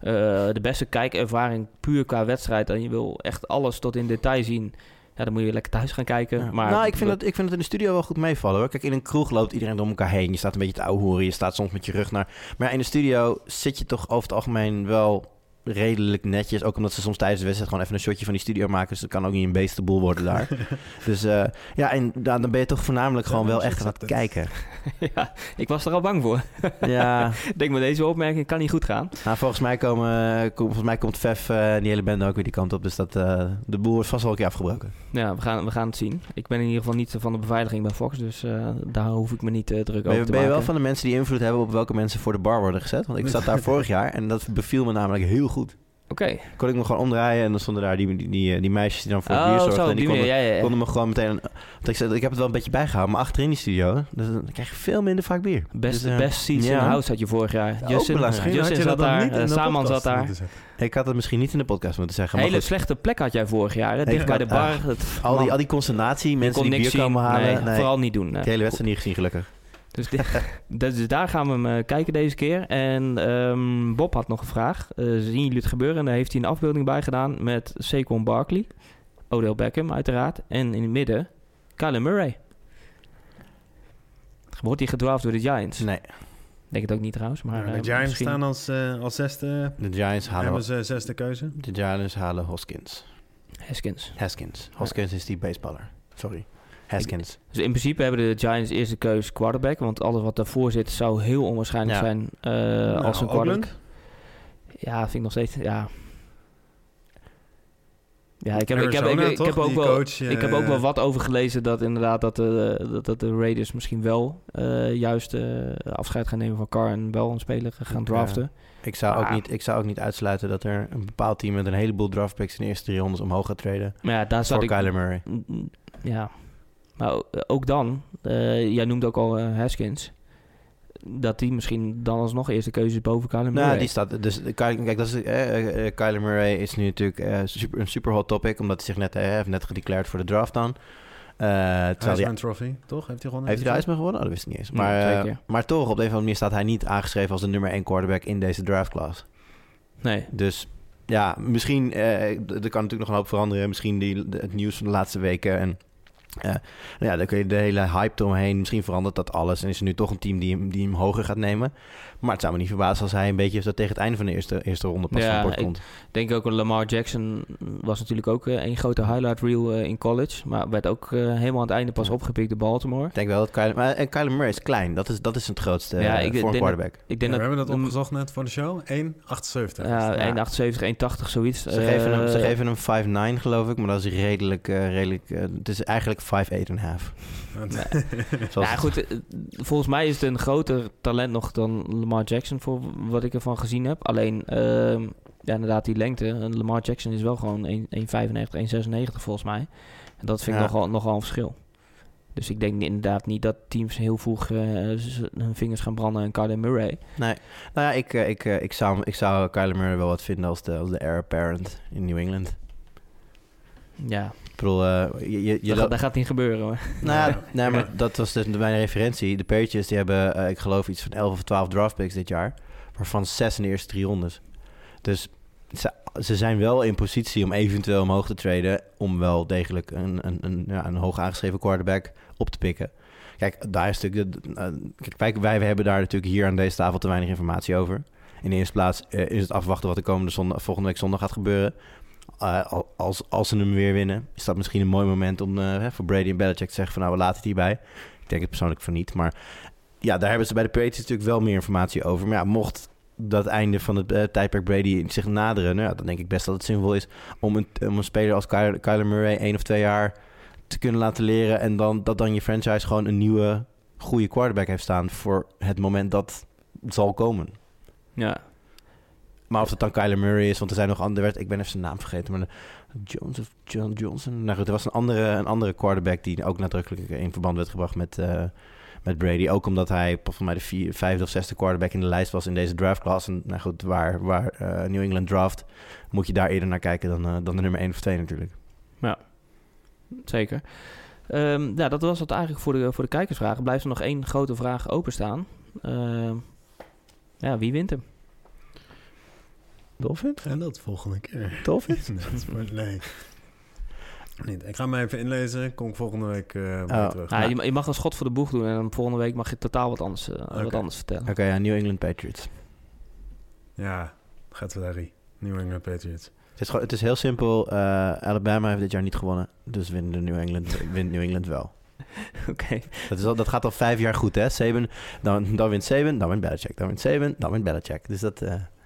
Eh, de beste kijkervaring puur qua wedstrijd en je wil echt alles tot in detail zien. Ja, dan moet je lekker thuis gaan kijken. Ja. Maar nou, ik vind, dat, ik vind het in de studio wel goed meevallen hoor. Kijk, in een kroeg loopt iedereen door elkaar heen. Je staat een beetje te ouwehoeren, je staat soms met je rug naar... Maar in de studio zit je toch over het algemeen wel redelijk netjes. Ook omdat ze soms tijdens de wedstrijd gewoon even een shotje van die studio maken. Dus dat kan ook niet een beestenboel worden daar. <laughs> dus eh, ja, en dan dan ben je toch voornamelijk Ja, gewoon wel echt aan het kijken. <laughs> ja, ik was er al bang voor. <laughs> ja, Ik denk met deze opmerking kan niet goed gaan. nou, volgens, mij komen, kom- volgens mij komt Vef eh, en die hele band ook weer die kant op. Dus dat, eh, de boel wordt vast wel een keer afgebroken. Ja, we gaan, we gaan het zien. Ik ben in ieder geval niet van de beveiliging bij Fox, dus eh, daar hoef ik me niet eh, druk Ben over te ben je wel maken. van de mensen die invloed hebben op welke mensen voor de bar worden gezet? Want ik zat daar vorig jaar en dat beviel me namelijk heel goed. Oké. Kon ik me gewoon omdraaien en dan stonden daar die, die, die, die meisjes die dan voor het bier Oh, zorgden. zo, en die konden, Ja, ja, ja. konden me gewoon meteen... Want ik, zei, ik heb het wel een beetje bijgehouden, maar achterin die studio, dus dan krijg je veel minder vaak bier. Best, Dus, eh, best seats in house had je vorig jaar. Ook Justin, belangrijk. Misschien Justin had je zat daar, niet in eh, de Saman zat daar. Ik had het misschien niet in de podcast moeten zeggen, Een maar hele goed. slechte plek had jij vorig jaar. Hè? Dicht Ik bij de bar. Het, Al die, al die consternatie, mensen die niks bier zien. komen halen. Nee, Nee, vooral niet doen. de hele wedstrijd niet gezien, gelukkig. Dus, <laughs> dus, daar gaan we hem eh, kijken deze keer. En ehm, Bob had nog een vraag. Eh, zien jullie het gebeuren? En daar heeft hij een afbeelding bij gedaan met Saquon Barkley. Odell Beckham uiteraard. En in het midden Kyler Murray. Wordt hij gedraft door de Giants? Nee, Denk het ook niet trouwens. Maar, Ja, eh, de Giants misschien- staan als, eh, als zesde. de Giants Hebben halen, ze zesde keuze? de Giants halen Hoskins. Haskins. Haskins. Hoskins is die baseballer. Sorry. Haskins. Dus in principe hebben de Giants eerste keus quarterback. Want alles wat daarvoor zit zou heel onwaarschijnlijk Ja. zijn eh, Nou, als een Oakland? quarterback. Ja, vind ik nog steeds. Ja. Ja, ik heb, ik heb, ik, heb ook wel. coach, ik heb ook eh, wel wat over gelezen dat inderdaad dat de, dat, dat de Raiders misschien wel eh, juist eh, afscheid gaan nemen van Carr en wel een speler gaan Ja. draften. Ik zou, ook Ah. niet, ik zou ook niet uitsluiten dat er een bepaald team met een heleboel draftpicks in de eerste drie rondes omhoog gaat treden. Maar ja, daar zat Voor ik. Kyler Murray. Ja, maar ook dan, eh, jij noemt ook al eh, Haskins, dat die misschien dan alsnog eerste keuze is boven Kyler Murray. Nou, die staat. Dus kijk, dat is, eh, Kyler Murray is nu natuurlijk eh, super, een super hot topic, omdat hij zich net eh, heeft net gedeclared voor de draft dan. Eh, hij, Heisman Trophy, toch? Heeft hij gewonnen? heeft hij de Heisman gewonnen? Oh, dat wist ik niet eens. Maar, maar toch, op de een of andere manier staat hij niet aangeschreven als de nummer 1 quarterback in deze draftclass. Nee, Dus ja, misschien, eh, er kan natuurlijk nog een hoop veranderen. Misschien die, de- het nieuws van de laatste weken. En nou ja, dan kun je de hele hype eromheen. Misschien verandert dat alles. En is er nu toch een team die hem, die hem hoger gaat nemen. Maar het zou me niet verbazen als hij een beetje zo tegen het einde van de eerste, eerste ronde pas Ja, van boord ik- komt. ik denk ook Lamar Jackson was natuurlijk ook eh, een grote highlight reel eh, in college, maar werd ook eh, helemaal aan het einde pas opgepikt door Baltimore. Ik denk wel dat Kyler, maar, en Kyler Murray is klein. Dat is, dat is het grootste Ja, ja, ik voor een denk- quarterback. Ik Ja, denk we dat, hebben dat opgezocht net voor de show. 1,78. Ja, Ja. 1,78, 1,80 zoiets. Ze, geven hem, ze geven hem 5'9 geloof ik. Maar dat is redelijk... redelijk het is eigenlijk 5'8,5. <laughs> Zoals Ja, het- goed. Volgens mij is het een groter talent nog dan Lamar Jackson, voor wat ik ervan gezien heb. Alleen, ehm, ja, inderdaad, die lengte. En Lamar Jackson is wel gewoon 1 1,95, 1,96 volgens mij. En dat vind ik Ja. nogal, nogal een verschil. Dus ik denk inderdaad niet dat teams heel vroeg z- hun vingers gaan branden aan Kyler Murray. Nee, nou ja, ik, eh, ik, eh, ik, zou, ik zou Kyler Murray wel wat vinden als de, als de heir apparent in New England. Ja, Ik bedoel, eh, je, je, je dat, gaat niet gebeuren hoor. nou, ja, nee, maar dat was dus mijn referentie. De Patriots die hebben, eh, ik geloof, iets van 11 of 12 draft picks dit jaar. Waarvan 6 in de eerste drie rondes. Dus ze, ze zijn wel in positie om eventueel omhoog te traden. Om wel degelijk een, een, een, ja, een hoog aangeschreven quarterback op te pikken. Kijk, daar is natuurlijk de, eh, kijk, wij, wij hebben daar natuurlijk hier aan deze tafel te weinig informatie over. In de eerste plaats is het afwachten wat de komende zondag, volgende week zondag gaat gebeuren. Al- als, als ze hem weer winnen, is dat misschien een mooi moment om hè, voor Brady en Belichick te zeggen van nou, we laten het hierbij. Ik denk het persoonlijk van niet, maar ja, daar hebben ze bij de Patriots natuurlijk wel meer informatie over. Maar ja, mocht dat einde van het eh, tijdperk Brady zich naderen, nou ja, dan denk ik best dat het zinvol is om een, om een speler als Kyler, Kyler Murray één of twee jaar te kunnen laten leren en dan dat dan je franchise gewoon een nieuwe goede quarterback heeft staan voor het moment dat zal komen. Ja, Maar of het dan Kyler Murray is, want er zijn nog andere, ik ben even zijn naam vergeten, maar Jones of John Johnson. Nou goed, er was een andere, een andere quarterback die ook nadrukkelijk in verband werd gebracht met, eh, met Brady. Ook omdat hij volgens mij de vijfde of zesde quarterback in de lijst was in deze draftclass. En nou goed, waar, waar eh, New England draft, moet je daar eerder naar kijken dan, eh, dan de nummer 1 of 2 natuurlijk. zeker. Ehm, ja, dat was het eigenlijk voor de, voor de kijkersvragen. Blijft er nog één grote vraag openstaan. Ehm, ja, wie wint hem? Dolphins? En dat volgende keer. Dolphins? <laughs> nee, nee. Niet. Ik ga me even inlezen. Kom ik volgende week Oh. je terug. Ja, je, ma- je mag een schot voor de boeg doen en dan volgende week mag je totaal wat anders, eh, wat anders vertellen. Oké, ja, New England Patriots. Ja, gaat wel Harry. New England Patriots. Het is, gewoon, het is heel simpel. eh, Alabama heeft dit jaar niet gewonnen. Dus wint de New England, wint New England wel. <laughs> Oké. Dat, is al, dat gaat al vijf jaar goed, hè? Saban, dan, dan wint Saban, dan wint Belichick. Dan wint Saban, dan wint Belichick. Dus dat...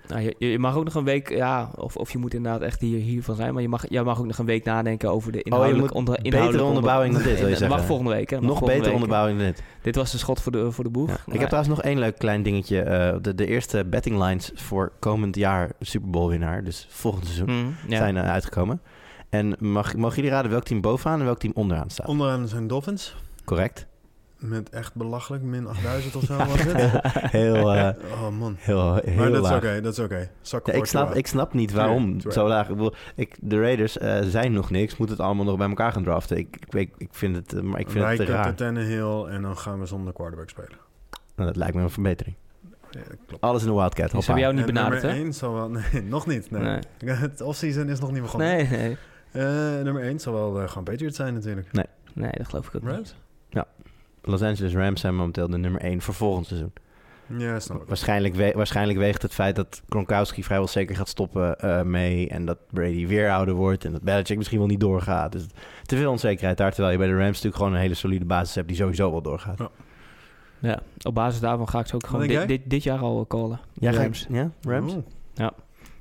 Nou, je, je mag ook nog een week, ja, of, of je moet inderdaad echt hier, hiervan zijn, maar je mag, jij mag ook nog een week nadenken over de inhoudelijke, Oh, moet onder, betere onderbouwing dan dit, wil je Dat mag zeggen? volgende week, hè? Dat mag nog volgende betere week. onderbouwing dan dit. Dit was de schot voor de, voor de boeg. Ja. Nou, Ik heb trouwens nog één leuk klein dingetje. eh, de, de eerste betting lines voor komend jaar Super Bowl winnaar, dus volgend seizoen, mm, ja. zijn eh, uitgekomen. En mag, mogen jullie raden welk team bovenaan en welk team onderaan staat? Onderaan zijn Dolphins. Correct. Met echt belachelijk min 8000 of zo <laughs> was het. Heel, eh, Oh man. heel, heel Maar dat is oké, dat is oké. Ja, ik, snap, ik snap niet waarom zo laag. Ik bedoel, ik, de Raiders eh, zijn nog niks, moeten het allemaal nog bij elkaar gaan draften. Ik, ik, ik vind het, eh, maar ik vind Wij het te raar. Tannehill en dan gaan we zonder quarterback spelen. Nou, dat lijkt me een verbetering. Ja, klopt. Alles in de Wildcat. Dus hebben jou niet En benaderd, nummer hè? 1 zal wel... <laughs> Nee, nog niet. Nee. Nee. <laughs> Het offseason is nog niet begonnen. Nee, nee. Eh, nummer 1 zal wel eh, gewoon Patriots zijn natuurlijk. Nee, dat geloof ik ook niet. Los Angeles Rams zijn momenteel de nummer 1 voor volgend seizoen. Ja, snap ik. Waarschijnlijk, we- waarschijnlijk weegt het feit dat Gronkowski vrijwel zeker gaat stoppen eh, mee. En dat Brady weer ouder wordt. En dat Belichick misschien wel niet doorgaat. Dus te veel onzekerheid daar. Terwijl je bij de Rams natuurlijk gewoon een hele solide basis hebt die sowieso wel doorgaat. Ja. Ja, op basis daarvan ga ik ze ook gewoon dit, dit, dit jaar al callen. Ja, Rams. ja, Rams? Ja,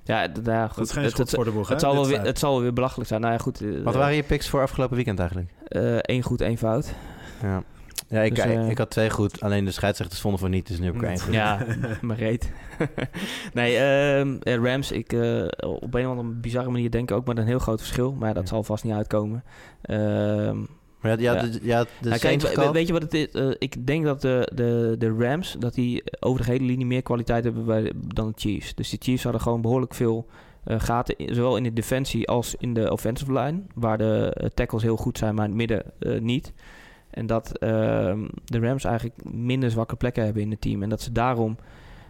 ja, goed. dat is geen het, voor de boeg, het, zal wel weer, het zal wel weer belachelijk zijn. Nou ja, goed. eh, Wat waren je picks voor afgelopen weekend eigenlijk? eh, één goed, één fout. Ja, ja ik, Dus, ik, eh, ik had twee goed. Alleen de scheidsrechters vonden van niet. Dus nu heb ik er één goed. Ja, <laughs> maar reet. <laughs> nee, ehm, eh, Rams, ik eh, op een of andere bizarre manier denk ik ook met een heel groot verschil. Maar dat Ja. zal vast niet uitkomen. Ehm, Maar ja, ja, Ja. de, ja, de nou, kijk, we- weet je wat het is? Eh, ik denk dat de, de, de Rams, dat die over de hele linie meer kwaliteit hebben bij, dan de Chiefs. Dus de Chiefs hadden gewoon behoorlijk veel eh, gaten, zowel in de defensie als in de offensive line. Waar de tackles heel goed zijn, maar in het midden eh, niet. En dat ehm, de Rams eigenlijk minder zwakke plekken hebben in het team. En dat ze daarom,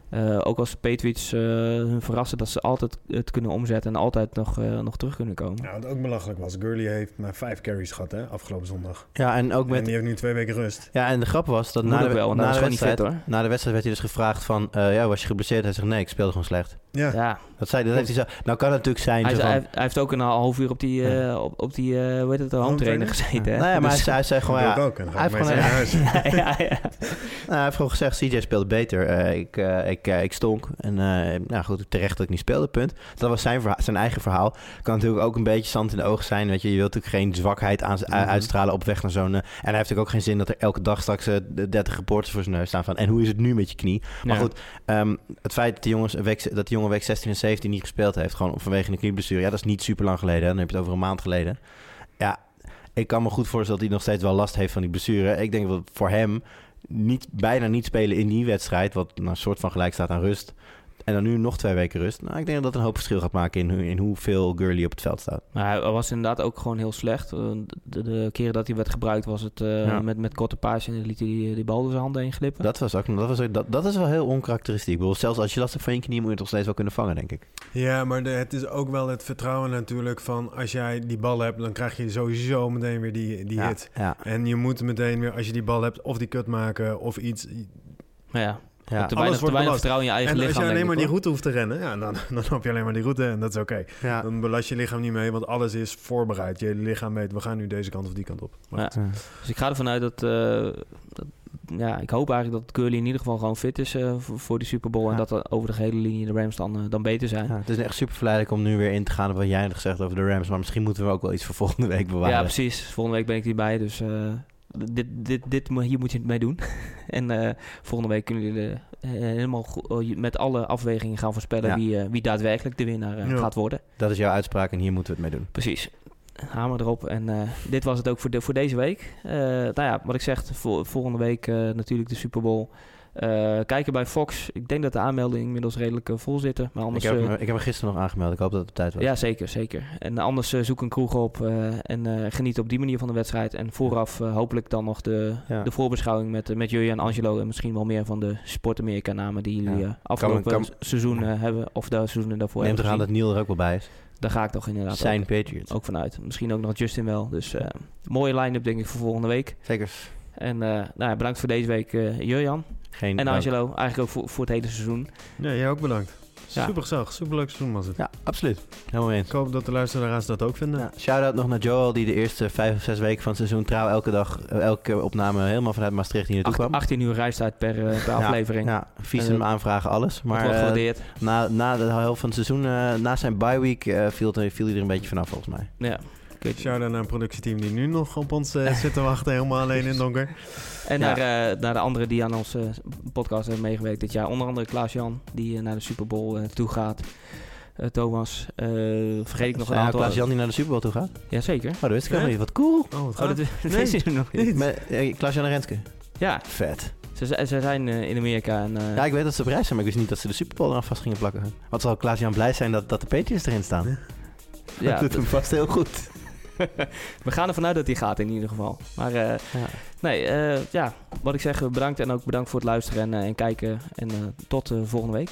eh, ook als de Patriots eh, hun verrassen, dat ze altijd het kunnen omzetten en altijd nog, eh, nog terug kunnen komen. Ja, wat ook belachelijk was. Gurley heeft maar vijf carries gehad, hè? Afgelopen zondag. Ja, en ook En met... die heeft nu twee weken rust. Ja, en de grap was dat Moet na de, wel, want na, de is gewoon niet wedstrijd, fit hoor. na de wedstrijd werd hij dus gevraagd van... eh, ja, was je geblesseerd? Hij zegt nee, ik speelde gewoon slecht. Ja. Ja, Dat, zei, dat heeft hij zo... Nou kan het natuurlijk zijn... Hij, zo van- hij, hij heeft ook een half uur op die, Ja. eh, op, op die eh, hoe heet het, de home Home trainer trainer? gezeten. Hè? Nou ja, maar hij, Dus- zei, hij zei gewoon... Ja, ook. Hij heeft gewoon naar huis. <laughs> ja, ja, ja. nou, hij heeft gewoon gezegd, CJ speelde beter. Eh, ik, eh, ik, ik stonk. En eh, nou goed, terecht dat ik niet speelde, punt. Dat was zijn, zijn eigen verhaal. Kan natuurlijk ook een beetje zand in de ogen zijn. Weet je, je wilt natuurlijk geen zwakheid aan, Mhm. uitstralen op weg naar zo'n... en hij heeft natuurlijk ook geen zin dat er elke dag straks eh, de 30 reporters voor zijn neus staan van... En hoe is het nu met je knie? Maar Ja. goed, ehm, het feit dat, de jongens dat die jongen week 16 en 17 niet gespeeld heeft... gewoon vanwege een knieblessure... ja, dat is niet super lang geleden. Dan heb je het over een maand geleden. Ja, ik kan me goed voorstellen dat hij nog steeds wel last heeft van die blessure. Ik denk dat voor hem niet, bijna niet spelen in die wedstrijd... wat een soort van gelijk staat aan rust... en dan nu nog twee weken rust... nou, ik denk dat dat een hoop verschil gaat maken... in, hoe- in hoeveel Gurley op het veld staat. Maar hij was inderdaad ook gewoon heel slecht. Eh, De, de keren dat hij werd gebruikt was het eh, Ja. met, met korte paasjes en liet hij die, die bal door zijn handen heen glippen. Dat, was ook, dat, was ook, dat, dat is wel heel onkarakteristiek. Ik bedoel, zelfs als je last hebt van je knie... moet je het nog steeds wel kunnen vangen, denk ik. Ja, maar de- het is ook wel het vertrouwen natuurlijk van... als jij die bal hebt, dan krijg je sowieso meteen weer die, die ja, hit. Ja, En je moet meteen weer, als je die bal hebt, of die cut maken of iets. Ja, ja. te Alles weinig, te weinig vertrouwen in je eigen En als lichaam. je alleen maar die route hoeft te rennen, ja, dan, <laughs> dan loop je alleen maar die route en dat is oké. ja. Dan belast je lichaam niet mee, want alles is voorbereid. Je lichaam weet, we gaan nu deze kant of die kant op. Ja. Dus ik ga ervan uit dat, eh, dat- ja, ik hoop eigenlijk dat Curly in ieder geval gewoon fit is eh, voor, die Super Bowl. En dat er over de gehele linie de Rams dan, eh, dan beter zijn. Ja, het is echt super verleidelijk om nu weer in te gaan op wat jij nog zegt over de Rams. Maar misschien moeten we ook wel iets voor volgende week bewaren. Ja, precies. Volgende week ben ik hierbij, dus eh, dit, dit, dit, hier moet je het mee doen. <laughs> en eh, volgende week kunnen jullie eh, helemaal go- eh, met alle afwegingen gaan voorspellen Ja. wie, eh, wie daadwerkelijk de winnaar eh, Ja. gaat worden. Dat is jouw uitspraak en hier moeten we het mee doen. Precies. Hamer erop. En eh, dit was het ook voor, de, voor deze week. Eh, nou ja, wat ik zeg, vol- volgende week eh, natuurlijk de Super Bowl. Eh, kijken bij Fox. Ik denk dat de aanmeldingen inmiddels redelijk eh, vol zitten. Maar Ik anders... heb, eh, me, ik heb me gisteren nog aangemeld. Ik hoop dat het op tijd was. ja, zeker, zeker. En anders zoek een kroeg op en geniet op die manier van de wedstrijd. En vooraf hopelijk dan nog de, Ja. de voorbeschouwing met, met Jurje en Angelo. En misschien wel meer van de Sport-Amerika namen die jullie Ja. afgelopen kan- seizoen hebben. Of de seizoenen daarvoor Neem hebben toch aan dat. Neil er ook wel bij is. Daar ga ik toch inderdaad Zijn ook, Patriots. ook vanuit. Misschien ook nog Justin wel. Dus mooie line-up denk ik voor volgende week. Zeker. En eh, nou ja, bedankt voor deze week eh Jurjan. Geen En dank. Angelo, eigenlijk ook voor, voor het hele seizoen. Ja, jij ook bedankt. Ja. Super gezellig, super leuk seizoen was het. Ja, absoluut. Helemaal eens. Ik hoop dat de luisteraars dat ook vinden. Ja, Shout-out nog naar Joel, die de eerste vijf of zes weken van het seizoen trouw elke dag, eh, elke opname helemaal vanuit Maastricht hier naartoe Acht- kwam. 18 uur reistijd per, eh, per Ja, aflevering. Ja, visum En, aanvragen, alles. Maar wordt gewaardeerd. na, na de helft van het seizoen, eh, na zijn bye week, eh, viel, het- viel hij er een beetje vanaf volgens mij. Ja. Shout-out naar een productieteam die nu nog op ons eh, <laughs> zit te wachten, helemaal alleen in het donker. En Ja. naar, eh, naar de anderen die aan onze podcast hebben meegewerkt dit jaar. Onder andere Klaas-Jan, die eh, naar de Super Bowl eh, toe gaat. Eh, Thomas, eh, vergeet ik nog een aantal. Klaas Jan die naar de Super Bowl toe gaat? Jazeker. Oh, dat wist ik helemaal niet. Wat cool. Oh, wat Oh, dat, <laughs> Nee. wist nog niet. Met, eh, Klaas Jan en Renske. Ja, Vet. ze, ze ze zijn eh, in Amerika. En, eh, Ja, ik weet dat ze op reis zijn, maar ik wist niet dat ze de Super Bowl eraan vast gingen plakken. Wat zal Klaas Jan blij zijn dat, dat de Patriots erin staan? ja, <laughs> dat doet hem vast heel goed. <laughs> we gaan ervan uit dat hij gaat in ieder geval. Maar eh, Ja. nee, eh, ja, wat ik zeg, bedankt. En ook bedankt voor het luisteren en, eh, en kijken. En tot de volgende week.